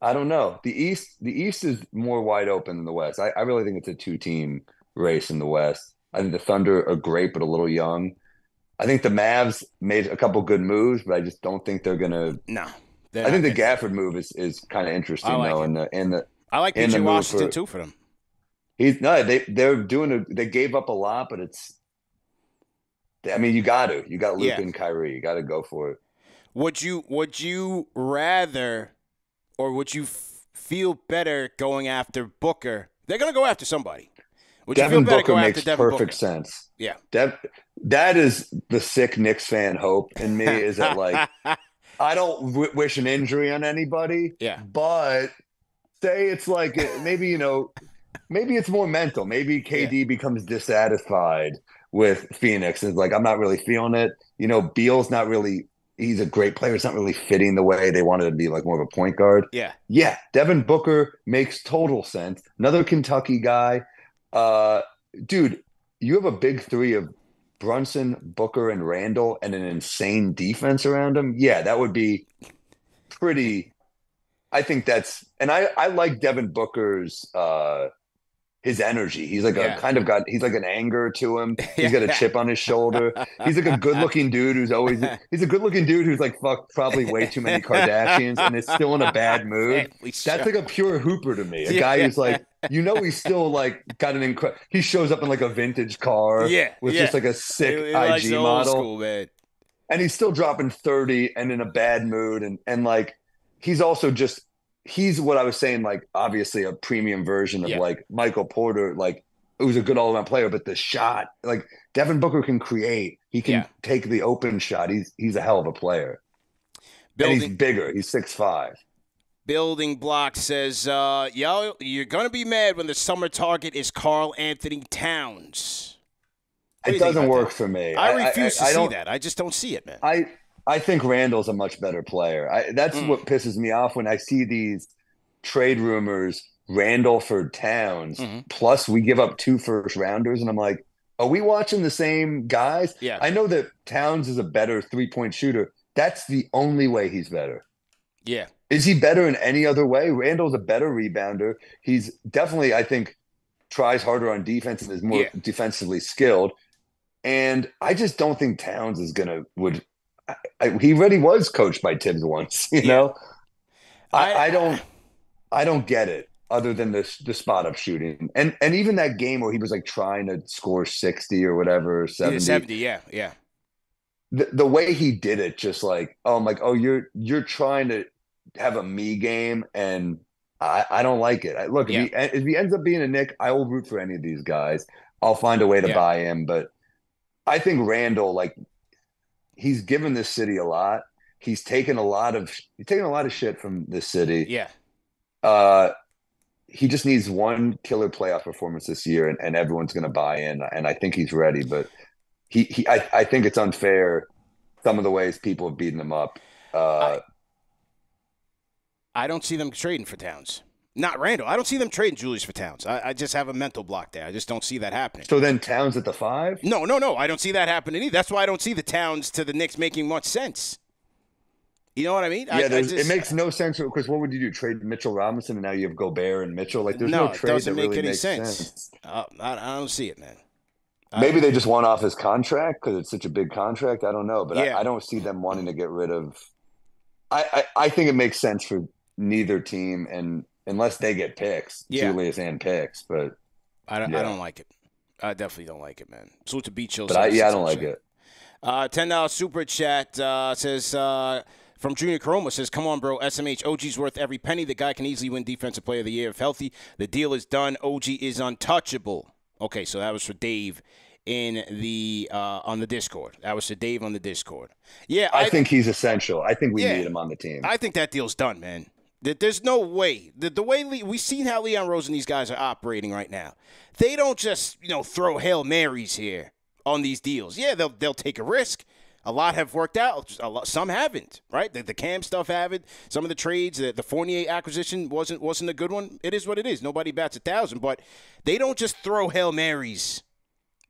I don't know. The East the East is more wide open than the West. I, I really think it's a two team race in the West. I think the Thunder are great but a little young. I think the Mavs made a couple good moves, but I just don't think they're gonna
no
I think the Gafford move is, is kind of interesting like though, and the and the
I like PJ Washington for, too for them.
He's no, they they're doing a they gave up a lot, but it's. I mean, you got to you got Luke yeah. and Kyrie, you got to go for it.
Would you would you rather, or would you f- feel better going after Booker? They're gonna go after somebody.
Would Devin Booker makes perfect Booker? sense.
Yeah,
that that is the sick Knicks fan hope in me. Is that like I don't w- wish an injury on anybody.
Yeah.
But say it's like maybe you know, maybe it's more mental. Maybe KD yeah. becomes dissatisfied with Phoenix and like, I'm not really feeling it. You know, Beal's not really he's a great player. It's not really fitting the way they wanted to be like more of a point guard.
Yeah.
Yeah. Devin Booker makes total sense. Another Kentucky guy. Uh, dude, you have a big three of Brunson, Booker, and Randle and an insane defense around him. Yeah, that would be pretty. I think that's, and I I like Devin Booker's uh his energy. He's like
Yeah.
a kind of got he's like an anger to him. He's got a chip on his shoulder. He's like a good looking dude who's always he's a good looking dude who's like fucked probably way too many Kardashians and is still in a bad mood. That's like a pure hooper to me. A guy who's like, you know, he's still like got an incredible. He shows up in like a vintage car,
Yeah,
with
yeah.
just like a sick
He- he likes
IG model,
school, man.
and he's still dropping thirty and in a bad mood, and and like he's also just he's what I was saying, like obviously a premium version of
Yeah.
like Michael Porter, like who's a good all around player, but the shot, like Devin Booker can create, he can
Yeah.
take the open shot. He's he's a hell of a player, and he's
Building
bigger. He's six five.
Building Block says, uh, yo, you're gonna be mad when the summer target is Karl-Anthony Towns. What
It
think
doesn't work
that?
for me.
I refuse
I
to see that. I just don't see it, man.
I I think Randle's a much better player. I, that's
Mm.
what pisses me off when I see these trade rumors. Randle for Towns.
Mhm.
Plus, we give up two first rounders, and I'm like, are we watching the same guys?
Yeah.
I know that Towns is a better three point shooter. That's the only way he's better.
yeah.
Is he better in any other way? Randle's a better rebounder. He's definitely, I think, tries harder on defense and is more
Yeah.
defensively skilled. And I just don't think Towns is gonna would. I, he really was coached by Thibs once, you
Yeah.
know. I,
I-
I don't, I don't get it. Other than this, the spot up shooting, and and even that game where he was like trying to score sixty or whatever,
Yeah,
70,
70, yeah, yeah.
the, the way he did it, just like, oh, I'm like, oh, you're you're trying to have a me game, and I, I don't like it. I, look,
Yeah.
if, he, eh, if he ends up being a Knick, I will root for any of these guys. I'll find a way to
Yeah.
buy him, but I think Randle, like, he's given this city a lot. He's taken a lot of he's taken a lot of shit from this city.
Yeah.
Uh, he just needs one killer playoff performance this year, and, and everyone's going to buy in. And I think he's ready. But he, he I, I think it's unfair some of the ways people have beaten him up. Uh,
I don't see them trading for Towns. Not Randle. I don't see them trading Julius for Towns. I, I just have a mental block there. I just don't see that happening.
so then Towns at the five.
No, no, no. I don't see that happening either. That's why I don't see the Towns to the Knicks making much sense. You know what I mean?
Yeah,
I
there's,
just-
it makes no sense because what would you do? Trade Mitchell Robinson and now you have Gobert and Mitchell? Like, there's
No,
no,
it
trade
doesn't
that
make
really
any
makes
sense.
sense.
Uh, I, I don't see it, man. I-
Maybe they just want off his contract because it's such a big contract. I don't know, but
Yeah.
I, I don't see them wanting to get rid of. I, I I think it makes sense for neither team, and unless they get picks,
Yeah.
Julius and picks. But
I don't, I don't like it. I definitely don't like it, man. Salute to Beach Hill.
but I, yeah, I don't like it.
Uh, ten dollars super chat uh, says uh, from Junior Caroma says, "Come on, bro. SMH OG's worth every penny. The guy can easily win Defensive Player of the Year if healthy. The deal is done. OG is untouchable." Okay, so that was for Dave in the uh, on the Discord. That was for Dave on the Discord. Yeah,
I, think he's essential. I think we
Yeah.
need him on the team.
I think that deal's done, man. There- There's no way. The, the way Le- we've seen how Leon Rose and these guys are operating right now. They don't just you know throw hail marys here on these deals. Yeah, they'll they'll take a risk. A lot have worked out. Lot, some haven't. Right? The, the Cam stuff haven't. Some of the trades, the, the Fournier acquisition wasn't wasn't a good one. It is what it is. Nobody bats a thousand. But they don't just throw hail marys.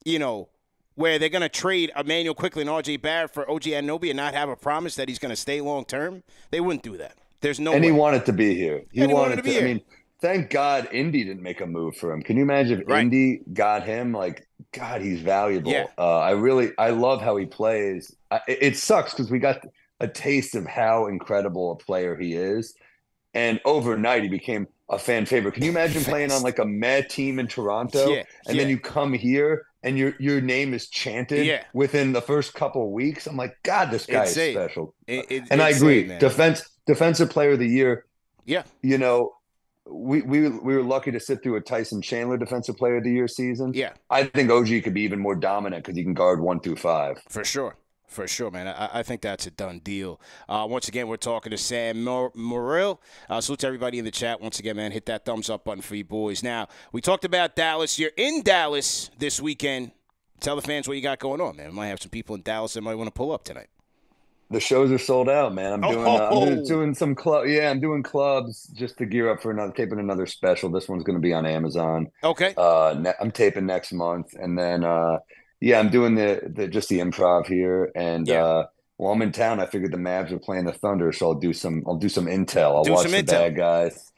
You know. Where they're going to trade Immanuel Quickley and RJ Barrett for OG Anunoby and not have a promise that he's going to stay long term, they wouldn't do that. There's no
and
way.
he wanted to be here. He,
And he
wanted,
wanted to
to.
be
I mean, thank God Indy didn't make a move for him. Can you imagine if
Right.
Indy got him? Like, God, he's valuable.
Yeah.
Uh, I really, I love how he plays. I, it, it sucks because we got a taste of how incredible a player he is, and overnight he became a fan favorite. Can you imagine playing on like a mad team in Toronto,
Yeah,
and
yeah.
then you come here and your your name is chanted
Yeah.
within the first couple of weeks? I'm like, God, this guy
Insane.
is special.
It- it-
And I agree.
man.
Defense defensive player of the year
yeah,
you know, we we we were lucky to sit through a Tyson Chandler Defensive Player of the Year season.
yeah,
I think OG could be even more dominant because he can guard one through five.
for sure. For sure, man. I, I think that's a done deal. Uh, once again, we're talking to Sam Mor- Morril. Uh, salute to everybody in the chat. Once again, man, hit that thumbs up button for you boys. Now, we talked about Dallas. You're in Dallas this weekend. Tell the fans what you got going on, man. We might have some people in Dallas that might want to pull up tonight.
the shows are sold out, man. I'm doing uh, I'm
Oh.
doing, doing some club. Yeah, I'm doing clubs just to gear up for another taping another special. This one's going to be on Amazon.
Okay.
Uh, ne- I'm taping next month, and then uh, yeah, I'm doing the the just the improv here, and
Yeah.
uh, while I'm in town, I figured the Mavs are playing the Thunder, so I'll do some I'll do some intel. I'll
Do
watch
some
the
intel.
bad guys.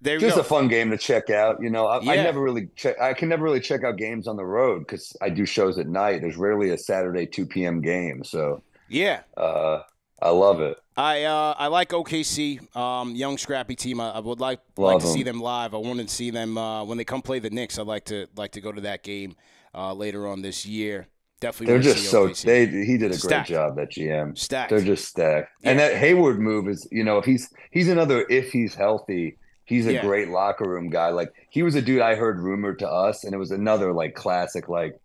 There
Just
go.
a fun game to check out. You know, I, I never really check. I can never really check out games on the road because I do shows at night. There's rarely a Saturday 2 p.m. game, so
yeah.
uh, I love it.
I uh, I like OKC, um, young scrappy team. I, I would like like
Love
to see them live. I wanted to see them uh, when they come play the Knicks. I'd like to like to go to that game uh, later on this year. Definitely.
They're just so
OKC.
they he did a great job that GM.
stacked.
They're just stacked. And that Hayward move is, you know, if he's he's another if he's healthy, he's a
Yeah.
great locker room guy. Like he was a dude I heard rumored to us, and it was another like classic like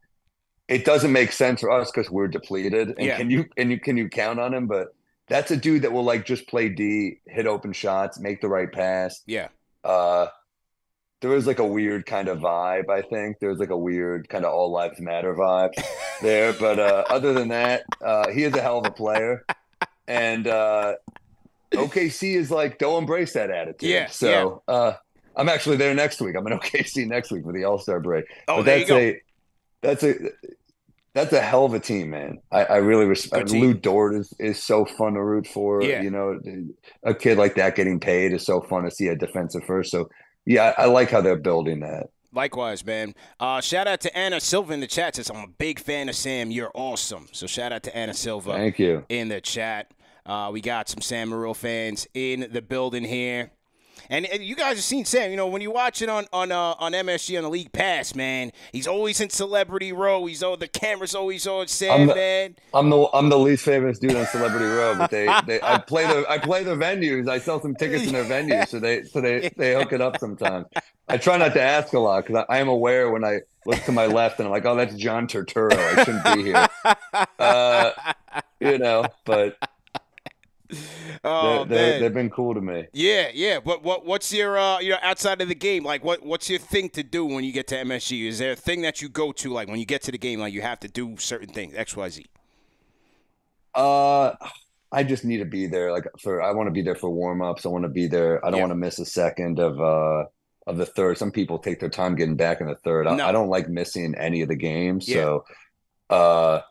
it doesn't make sense for us because we're depleted. And
Yeah.
can you and you can you count on him? But that's a dude that will like just play D, hit open shots, make the right pass.
yeah.
Uh there was like a weird kind of vibe, I think. There was like a weird kind of all lives matter vibe there. But uh other than that, uh he is a hell of a player. And uh OKC is like they'll embrace that attitude.
Yeah,
So uh I'm actually there next week. I'm in OKC next week for the All-Star break.
Oh,
but
there you
that's
go.
a that's a that's a hell of a team, man. I, I really respect. Lu Dort is, is so fun to root for.
Yeah.
You know, a kid like that getting paid is so fun to see a defensive first. So yeah, I, like how they're building that.
Likewise, man. Uh, shout out to Anna Silva in the chat. Says I'm a big fan of Sam. You're awesome. So shout out to Anna Silva
Thank you.
in the chat. Uh, we got some Sam Morril fans in the building here. And, and you guys have seen Sam. You know when you watch it on on uh, on MSG on the League Pass, man, he's always in celebrity row. He's oh the camera's always on Sam,
I'm the-
man.
I'm the I'm the least famous dude on Celebrity Row, but they, they I play the I play the venues. I sell some tickets in their venues, so they so they they hook it up sometimes. I try not to ask a lot because I, I am aware when I look to my left and I'm like, oh, that's John Turturro. I shouldn't be here. Uh, you know, but
Oh
they, they've been cool to me.
Yeah, yeah. But what what's your uh you know outside of the game like what what's your thing to do when you get to MSG? Is there a thing that you go to like when you get to the game like you have to do certain things X Y Z?
Uh, I just need to be there. Like for, I want to be there for warm ups. I want to be there. I don't
Yeah.
want to miss a second of uh of the third. Some people take their time getting back in the third. I,
No.
I don't like missing any of the games.
Yeah.
So, uh,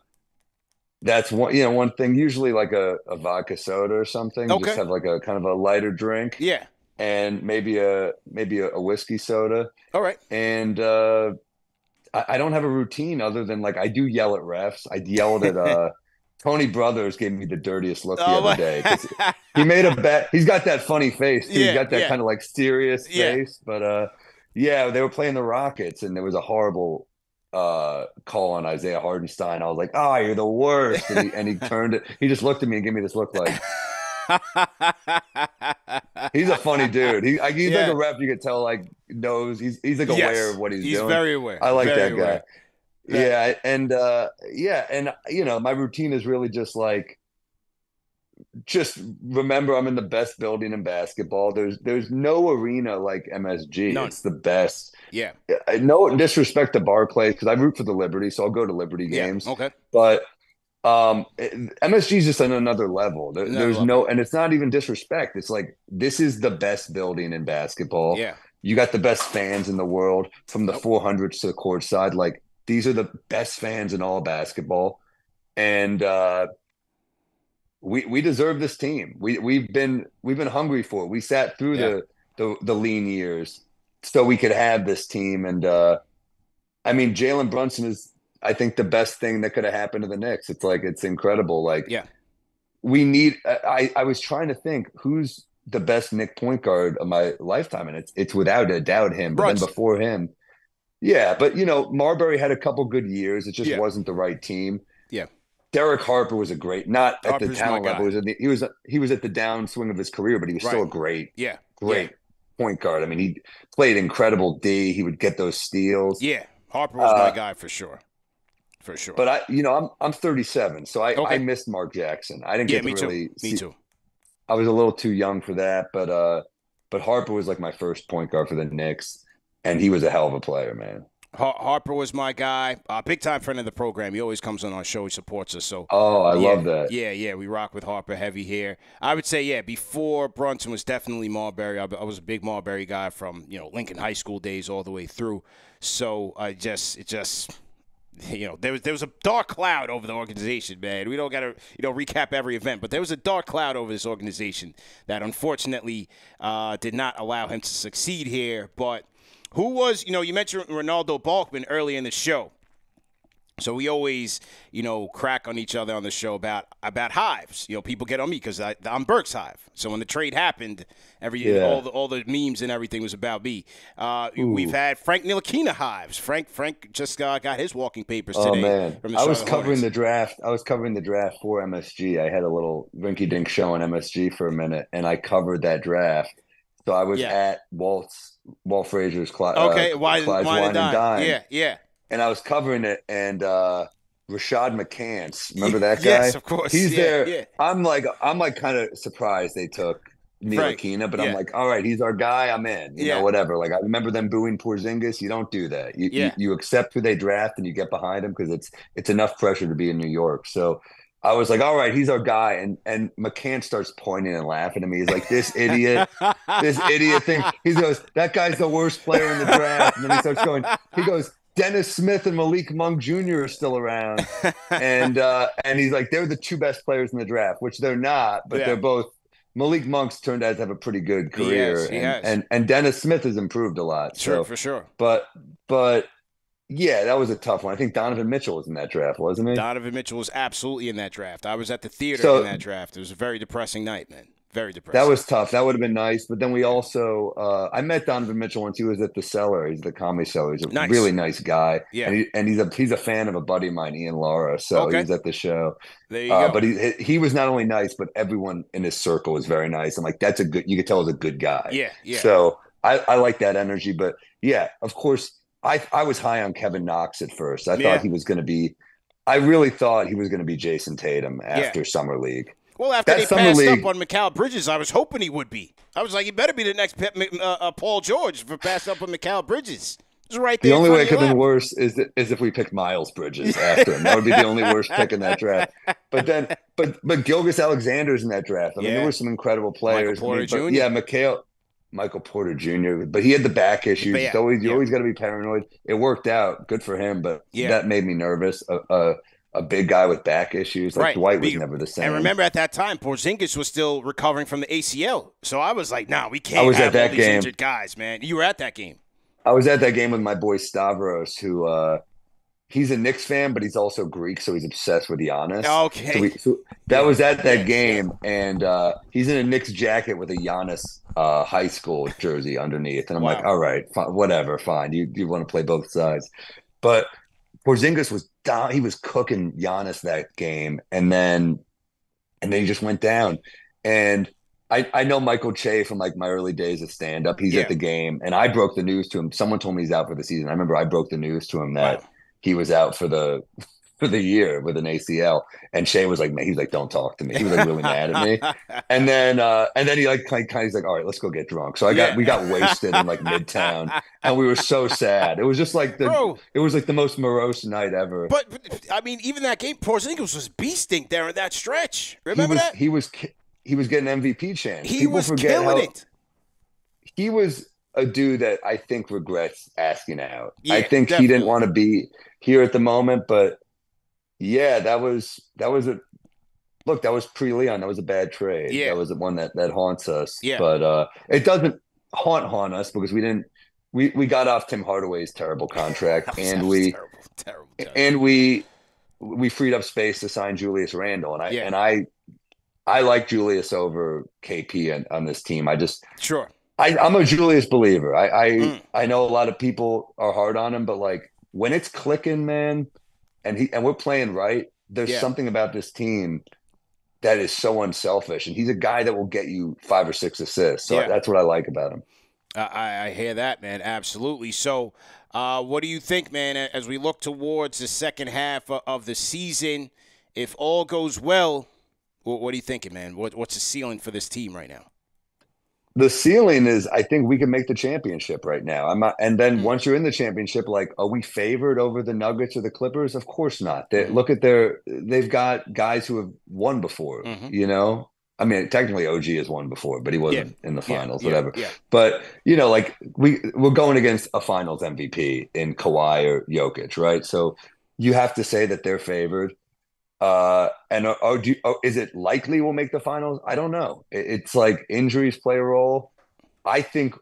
that's one. You know, one thing. Usually, like a, a vodka soda or something.
Okay.
Just have like a kind of a lighter drink,
Yeah.
and maybe a maybe a, a whiskey soda.
All right.
And uh, I, I don't have a routine other than like I do yell at refs. I yelled at uh. Tony Brothers gave me the dirtiest look the
Oh,
other day. He made a bet. He's got that funny face. Too.
Yeah,
he's got that
yeah.
kind of like serious
Yeah.
face. But uh, yeah, they were playing the Rockets, and there was a horrible uh call on Isaiah Hartenstein. I was like, "Oh, you're the worst!" And he, and he turned it. He just looked at me and gave me this look like he's a funny dude. He like, he's like a rep. You could tell like knows he's he's like
Yes.
aware of what he's,
He's
doing.
very aware.
I like
Very
that guy.
aware.
Yeah, and uh yeah, and you know, my routine is really just like just remember I'm in the best building in basketball. There's there's no arena like MSG.
None.
It's the best.
Yeah.
No disrespect to Barclays because I root for the Liberty, so I'll go to Liberty
Yeah.
games.
Okay.
But um MSG is just on another level. There-
Another
there's
level.
no and it's not even disrespect. It's like this is the best building in basketball.
Yeah.
You got the best fans in the world from the 400s to the court side. Like these are the best fans in all basketball, and uh, we we deserve this team. We we've been we've been hungry for it. We sat through
Yeah.
the, the the lean years so we could have this team. And uh, I mean, Jalen Brunson is I think the best thing that could have happened to the Knicks. It's like it's incredible. Like
Yeah.
we need. I I was trying to think who's the best Knick point guard of my lifetime, and it's it's without a doubt him. But
Brunson.
then before him, yeah. But you know, Marbury had a couple good years. It just
Yeah.
wasn't the right team.
Yeah.
Derek Harper was a great, not at the talent level. He was, at the, he was he was at the downswing of his career, but he was still a
Right.
great,
Yeah.
Point guard. I mean, he played incredible D. He would get those steals.
Yeah. Harper was my
Uh,
guy for sure. For sure.
But I, you know, I'm I'm 37, so I
Okay.
I missed Mark Jackson. I didn't
yeah,
get
me
to
too.
really
Me
see-
too.
I was a little too young for that, but uh, but Harper was like my first point guard for the Knicks, and he was a hell of a player, man.
Harper was my guy, uh, big time friend of the program. He always comes on our show. He supports us. So
oh, I
yeah,
love that.
Yeah, yeah, we rock with Harper heavy here. I would say yeah. Before Brunson was definitely Marbury. I, I was a big Marbury guy from you know Lincoln High School days all the way through. So I just it just you know, there was there was a dark cloud over the organization, man. We don't got to you know recap every event, but there was a dark cloud over this organization that unfortunately uh, did not allow him to succeed here. But who was you know you mentioned Renaldo Balkman early in the show. So we always, you know, crack on each other on the show about about hives. You know, people get on me because I'm Burke's hive. So when the trade happened, every yeah. all the all the memes and everything was about me. Uh, we've had Frank Ntilikina hives. Frank Frank just uh, got his walking papers
oh,
today.
Oh man, I was covering Hornets. the draft. I was covering the draft for MSG. I had a little rinky dink show on MSG for a minute, and I covered that draft. So I was yeah. at Walt's Walt Frazier's Cl-
okay, uh, wine, wine, wine and dine. dine. Yeah, yeah
and I was covering it, and uh, Rashad McCants, remember that guy?
Yes, of course.
He's
yeah,
there.
Yeah.
I'm like, I'm like kind of surprised they took Ntilikina, but yeah. I'm like, all right, he's our guy. I'm in. You yeah. know, whatever. Like I remember them booing Porzingis. You don't do that. You, yeah. you, you accept who they draft and you get behind him because it's it's enough pressure to be in New York. So I was like, all right, he's our guy. And and McCann starts pointing and laughing at me. He's like, this idiot, this idiot thing. He goes, that guy's the worst player in the draft. And then he starts going, he goes, Dennis Smith and Malik Monk Jr. are still around, and uh, and he's like they're the two best players in the draft, which they're not, but yeah. they're both. Malik Monk's turned out to have a pretty good career,
he has, he
and,
has.
and and Dennis Smith has improved a lot.
Sure,
so,
for sure.
But but yeah, that was a tough one. I think Donovan Mitchell was in that draft, wasn't he?
Donovan Mitchell was absolutely in that draft. I was at the theater so, in that draft. It was a very depressing night, man. Very depressing.
That was tough. That would have been nice. But then we also, uh, I met Donovan Mitchell once he was at the cellar. He's the comedy cellar. He's a nice. really nice guy.
Yeah.
And, he, and, he's a he's a fan of a buddy of mine, Ian Lara. So okay. was at the show.
There you uh,
go. But he he was not only nice, but everyone in his circle was very nice. I'm like, that's a good. You could tell he's a good guy.
Yeah. Yeah.
So I, I like that energy. But yeah, of course, I I was high on Kevin Knox at first. I yeah. thought he was going to be. I really thought he was going to be Jayson Tatum after yeah. summer league.
Well, after that they passed league, up on Mikal Bridges, I was hoping he would be. I was like, he better be the next uh, uh, Paul George for pass up on Mikal Bridges. It's right there.
The only way it could have been worse is is if we picked Miles Bridges after him. That would be the only worst pick in that draft. But then, but but Gilgeous-Alexander's in that draft. I mean, there were some incredible players. I
mean,
Jr. Yeah, Mikal, Michael Porter Jr. But he had the back issues. Yeah, always you yeah. always got to be paranoid. It worked out, good for him. But yeah. that made me nervous. Uh, uh, a big guy with back issues. Like
right.
Dwight was Be, never the same.
And remember at that time, Porzingis was still recovering from the ACL. So I was like, nah, we can't I was have at that all these game. injured guys, man. You were at that game.
I was at that game with my boy Stavros, who uh he's a Knicks fan, but he's also Greek, so he's obsessed with Giannis.
Okay.
So, we, so that was at that game, and uh he's in a Knicks jacket with a Giannis uh, high school jersey underneath. And I'm wow. like, all right, fine, whatever, fine. You you want to play both sides. But Porzingis was down. He was cooking Giannis that game, and then and then he just went down. And I, I know Michael Che from like my early days of stand up. He's yeah. at the game, and I broke the news to him. Someone told me he's out for the season. I remember I broke the news to him that wow. He was out for the for the year with an ACL. And Shane was like, man, he was like, don't talk to me. He was like really mad at me. And then, uh, and then he like kind of, he's like, all right, let's go get drunk. So I got, yeah. we got wasted in like Midtown, and we were so sad. It was just like the, Bro, it was like the most morose night ever.
But, but I mean, even that game, Porzingis was beasting there in that stretch. Remember
he was,
that?
He was, he was getting MVP chance.
He People was killing how, it.
He was a dude that I think regrets asking out.
Yeah,
I think
definitely.
he didn't want to be here at the moment, but yeah, that was that was a look. That was pre Leon. That was a bad trade.
Yeah,
that was the one that that haunts us.
Yeah,
but uh, it doesn't haunt haunt us because we didn't. We we got off Tim Hardaway's terrible contract, and we
terrible, terrible, terrible.
and we we freed up space to sign Julius Randle, and I
yeah.
and I I like Julius over KP on, on this team. I just
sure.
I, I'm a Julius believer. I I, mm. I know a lot of people are hard on him, but like when it's clicking, man, and he and we're playing right. There's yeah. something about this team that is so unselfish, and he's a guy that will get you five or six assists. So yeah. that's what I like about him.
I, I hear that, man. Absolutely. So, uh, what do you think, man? As we look towards the second half of the season, if all goes well, what, what are you thinking, man? What, what's the ceiling for this team right now?
The ceiling is I think we can make the championship right now. I'm not, and then
Mm.
once you're in the championship, like, are we favored over the Nuggets or the Clippers? Of course not. They,
Mhm.
Look at their, they've got guys who have won before.
Mhm.
You know, I mean, technically OG has won before, but he wasn't in the finals,
yeah,
whatever.
Yeah.
But you know, like we we're going against a Finals MVP in Kawhi or Jokic, right? So you have to say that they're favored. Uh, and are, are, do you, oh, is it likely we'll make the finals? I don't know. It's like injuries play a role. I think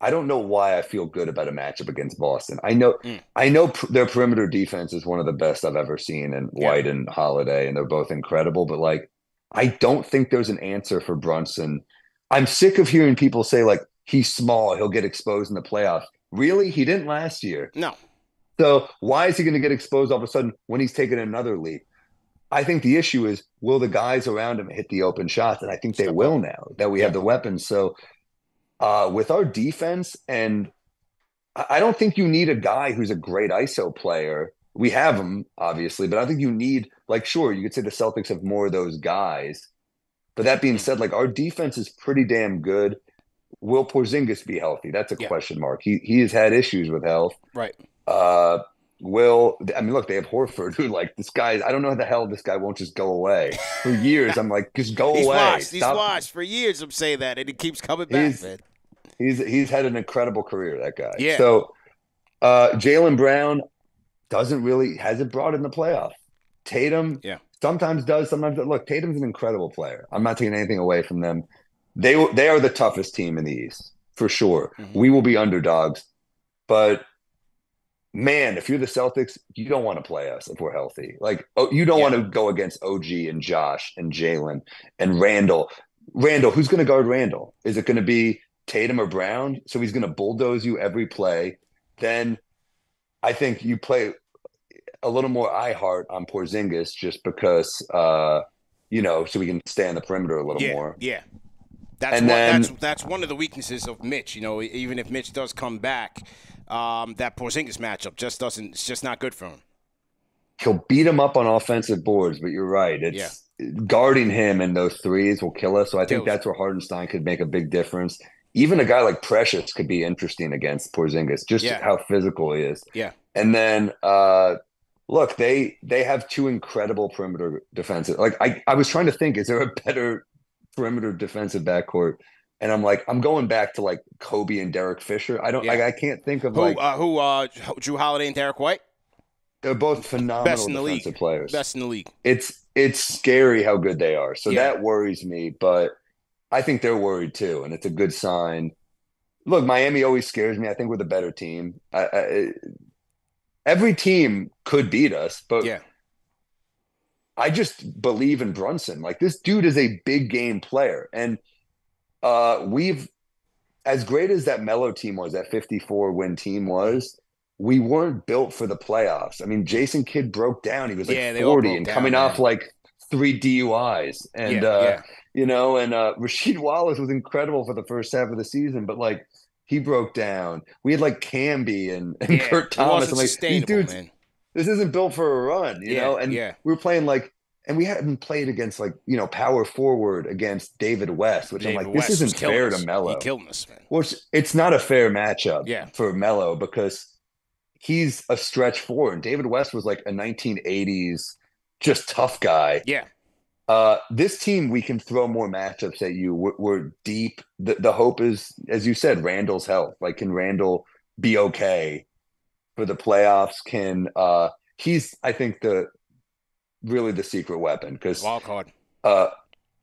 I don't know why I feel good about a matchup against Boston. I know
Mm.
I know pr- their perimeter defense is one of the best I've ever seen, and
Yeah.
White and Holiday, and they're both incredible. But like, I don't think there's an answer for Brunson. I'm sick of hearing people say like he's small, he'll get exposed in the playoffs. Really, he didn't last year.
No.
So why is he going to get exposed all of a sudden when he's taken another leap? I think the issue is will the guys around him hit the open shots, and I think they will now that we have the weapons. So uh, with our defense, and I don't think you need a guy who's a great ISO player. We have them obviously, but I think you need like sure you could say the Celtics have more of those guys. But that being said, like our defense is pretty damn good. Will Porzingis be healthy? That's a
Yeah.
question mark. He he has had issues with health.
Right.
Uh, will I mean? Look, they have Horford, who like this guy. I don't know how the hell this guy won't just go away for years. I'm like, just go away.
He's
away.
watched. He's watched for years. I'm saying that, and he keeps coming back,
He's-
man.
He's he's had an incredible career. That guy.
Yeah.
So, uh, Jaylen Brown doesn't really hasn't brought in the playoff. Tatum,
Yeah.
sometimes does, sometimes look. Tatum's an incredible player. I'm not taking anything away from them. They they are the toughest team in the East for sure.
Mhm.
We will be underdogs, but man, if you're the Celtics, you don't want to play us if we're healthy. Like, oh, you don't
Yeah.
want to go against OG and Josh and Jalen and Randle. Randle, who's going to guard Randle? Is it going to be Tatum or Brown? So he's going to bulldoze you every play. Then I think you play a little more I-Hart on Porzingis just because, uh, you know, so we can stay on the perimeter a little
yeah,
more.
yeah. That's
And
one,
then-
that's that's one of the weaknesses of Mitch. You know, even if Mitch does come back, um, that Porzingis matchup just doesn't. It's just not good for him.
He'll beat him up on offensive boards, but you're right. It's yeah guarding him and those threes will kill us. So I think that's where Hartenstein could make a big difference. Even a guy like Precious could be interesting against Porzingis, just
Yeah.
how physical he is.
Yeah.
And then uh look, they they have two incredible perimeter defenses. Like I, I was trying to think, is there a better perimeter defensive backcourt? And I'm like, I'm going back to like Kobe and Derek Fisher. I don't
Yeah.
like I can't think of
Who?
like
uh, who? Uh, Jrue Holiday and Derek White,
they're both phenomenal
best in the
defensive
league.
players.
best in the league.
it's it's scary how good they are. So
Yeah.
that worries me, but I think they're worried too, and it's a good sign. Look, Miami always scares me. I think we're the better team. I, I, every team could beat us, but
Yeah.
I just believe in Brunson. Like this dude is a big game player, and uh, we've as great as that Melo team was, that 54 win team was. We weren't built for the playoffs. I mean, Jason Kidd broke down. He was like
Yeah,
40
broke
and
down,
coming off
man.
like three DUIs. And
yeah,
uh,
yeah.
you know, and uh Rasheed Wallace was incredible for the first half of the season, but like he broke down. We had like Camby and, and. Kurt Thomas. I'm like, these dudes,
man.
This isn't built for a run, you
Yeah,
know? And
yeah.
we were playing like and we hadn't played against like, you know, power forward against David West, which
David
I'm like, this
West was
isn't fair
us.
to Melo.
He killed us, man.
It's, it's not a fair matchup
Yeah.
for Melo because he's a stretch four. And David West was like a 1980s just tough guy.
Yeah,
Uh, this team, we can throw more matchups at you. We're, we're deep. The, the hope is, as you said, Randle's health. Like, can Randle be okay for the playoffs? Can uh, he's? I think the really the secret weapon because
wild card.
uh,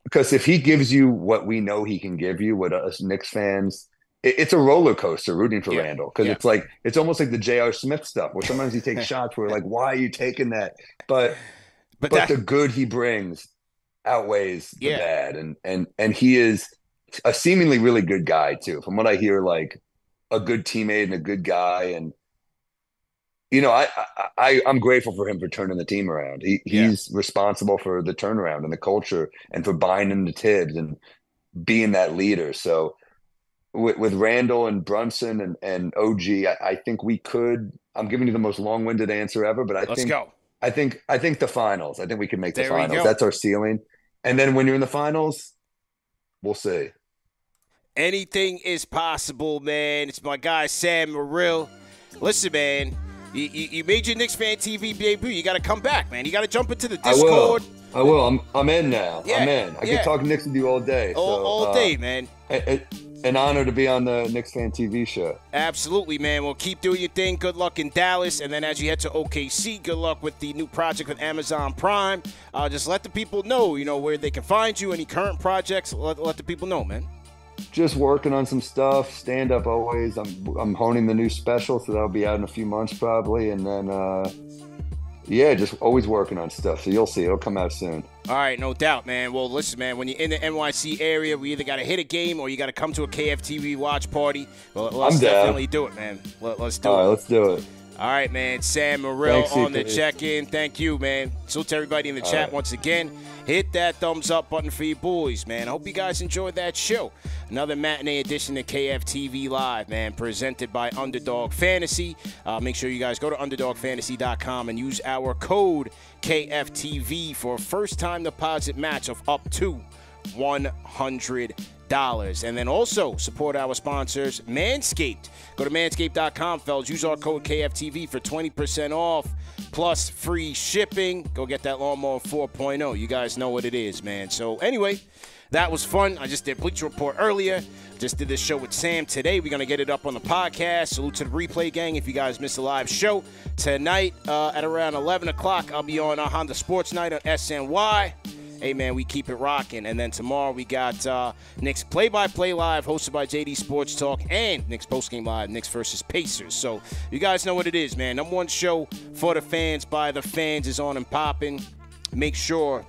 because if he gives you what we know he can give you, what us Knicks fans, it, it's a roller coaster rooting for
Yeah,
Randle because
yeah.
it's like it's almost like the J.R. Smith stuff where sometimes he takes shots where like, why are you taking that? But
But,
but
that,
the good he brings outweighs the
Yeah.
bad and and and he is a seemingly really good guy too from what i hear like a good teammate and a good guy and you know i i, I i'm grateful for him for turning the team around he
Yeah.
he's responsible for the turnaround and the culture and for buying into thibs and being that leader so with, with randle and brunson and and og I, I think we could i'm giving you the most long-winded answer ever but i
let's
think
go.
I think I think the finals. I think we can make the
There
finals. That's our ceiling. And then when you're in the finals, we'll see.
Anything is possible, man. It's my guy Sam Morril. Listen, man, you, you, you made your Knicks fan TV debut. You got to come back, man. You got to jump into the Discord.
I will. I will. I'm, I'm in now. Yeah, I'm in. I yeah. can talk Knicks with you all day.
All,
so,
all day, uh, man.
It, it, an honor to be on the Knicks fan TV show.
Absolutely, man. Well, keep doing your thing. Good luck in Dallas, and then as you head to OKC, good luck with the new project with Amazon Prime. Uh, just let the people know, you know, where they can find you. Any current projects, let, let the people know, man.
Just working on some stuff. Stand up always. I'm I'm honing the new special, so that'll be out in a few months probably, and then. uh yeah, just always working on stuff. So you'll see. It'll come out soon.
All right, no doubt, man. Well, listen, man, when you're in the NYC area, we either got to hit a game or you got to come to a KFTV watch party. Well, let's definitely do it, man. Let, us do
All
it.
All right, let's do it.
All right, man. Sam Morril Thanks, on the check-in. Thank you, man. So to everybody in the All chat right. once again. Hit that thumbs up button for you boys, man. I hope you guys enjoyed that show. Another matinee edition of KFTV Live, man, presented by Underdog Fantasy. Uh, make sure you guys go to UnderdogFantasy.com and use our code KFTV for a first-time deposit match of up to 100 dollars. And then also support our sponsors, Manscaped. Go to manscaped.com, fellas. Use our code KFTV for 20% off plus free shipping. Go get that lawnmower 4.0. You guys know what it is, man. So anyway, that was fun. I just did Bleacher Report earlier. Just did this show with Sam today. We're going to get it up on the podcast. Salute to the replay gang if you guys missed the live show. Tonight uh, at around 11 o'clock, I'll be on uh, Honda Sports Night on SNY hey man, we keep it rocking. And then tomorrow we got uh, Knicks play by play live hosted by JD Sports Talk and Knicks postgame live, Knicks versus Pacers. So you guys know what it is, man. Number one show for the fans by the fans is on and popping. Make sure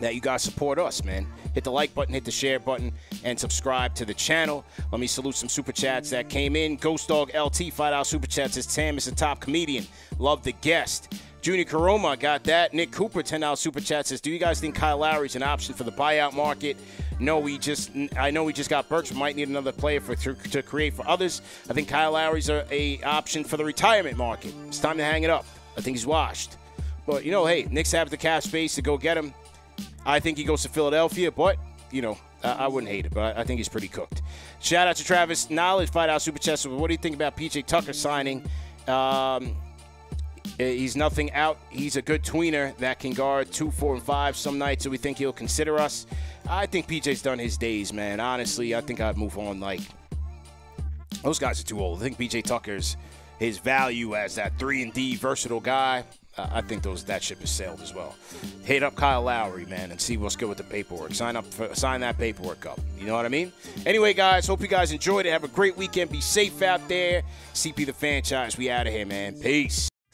that you guys support us, man. Hit the like button, hit the share button, and subscribe to the channel. Let me salute some super chats that came in. Ghost Dog LT, five out super chats. Says Tam is a top comedian. Love the guest. Junior Karoma got that. Nick Cooper, $10 super chat says, Do you guys think Kyle Lowry's an option for the buyout market? No, we just I know we just got Burks. Might need another player for to, to create for others. I think Kyle Lowry's a, a option for the retirement market. It's time to hang it up. I think he's washed. But you know, hey, Knicks have the cap space to go get him. I think he goes to Philadelphia, but you know, I, wouldn't hate it, but I, think he's pretty cooked. Shout out to Travis Knowledge, five out super chat. What do you think about PJ Tucker signing? Um, he's nothing out. He's a good tweener that can guard two, four, and five some nights, so we think he'll consider us. I think PJ's done his days, man. Honestly, I think I'd move on. Like, those guys are too old. I think PJ Tucker's his value as that three and D versatile guy. Uh, I think those that ship has sailed as well. Hit up Kyle Lowry, man, and see what's good with the paperwork. Sign up, for, sign that paperwork up. You know what I mean? Anyway, guys, hope you guys enjoyed it. Have a great weekend. Be safe out there. CP the franchise. We out of here, man. Peace.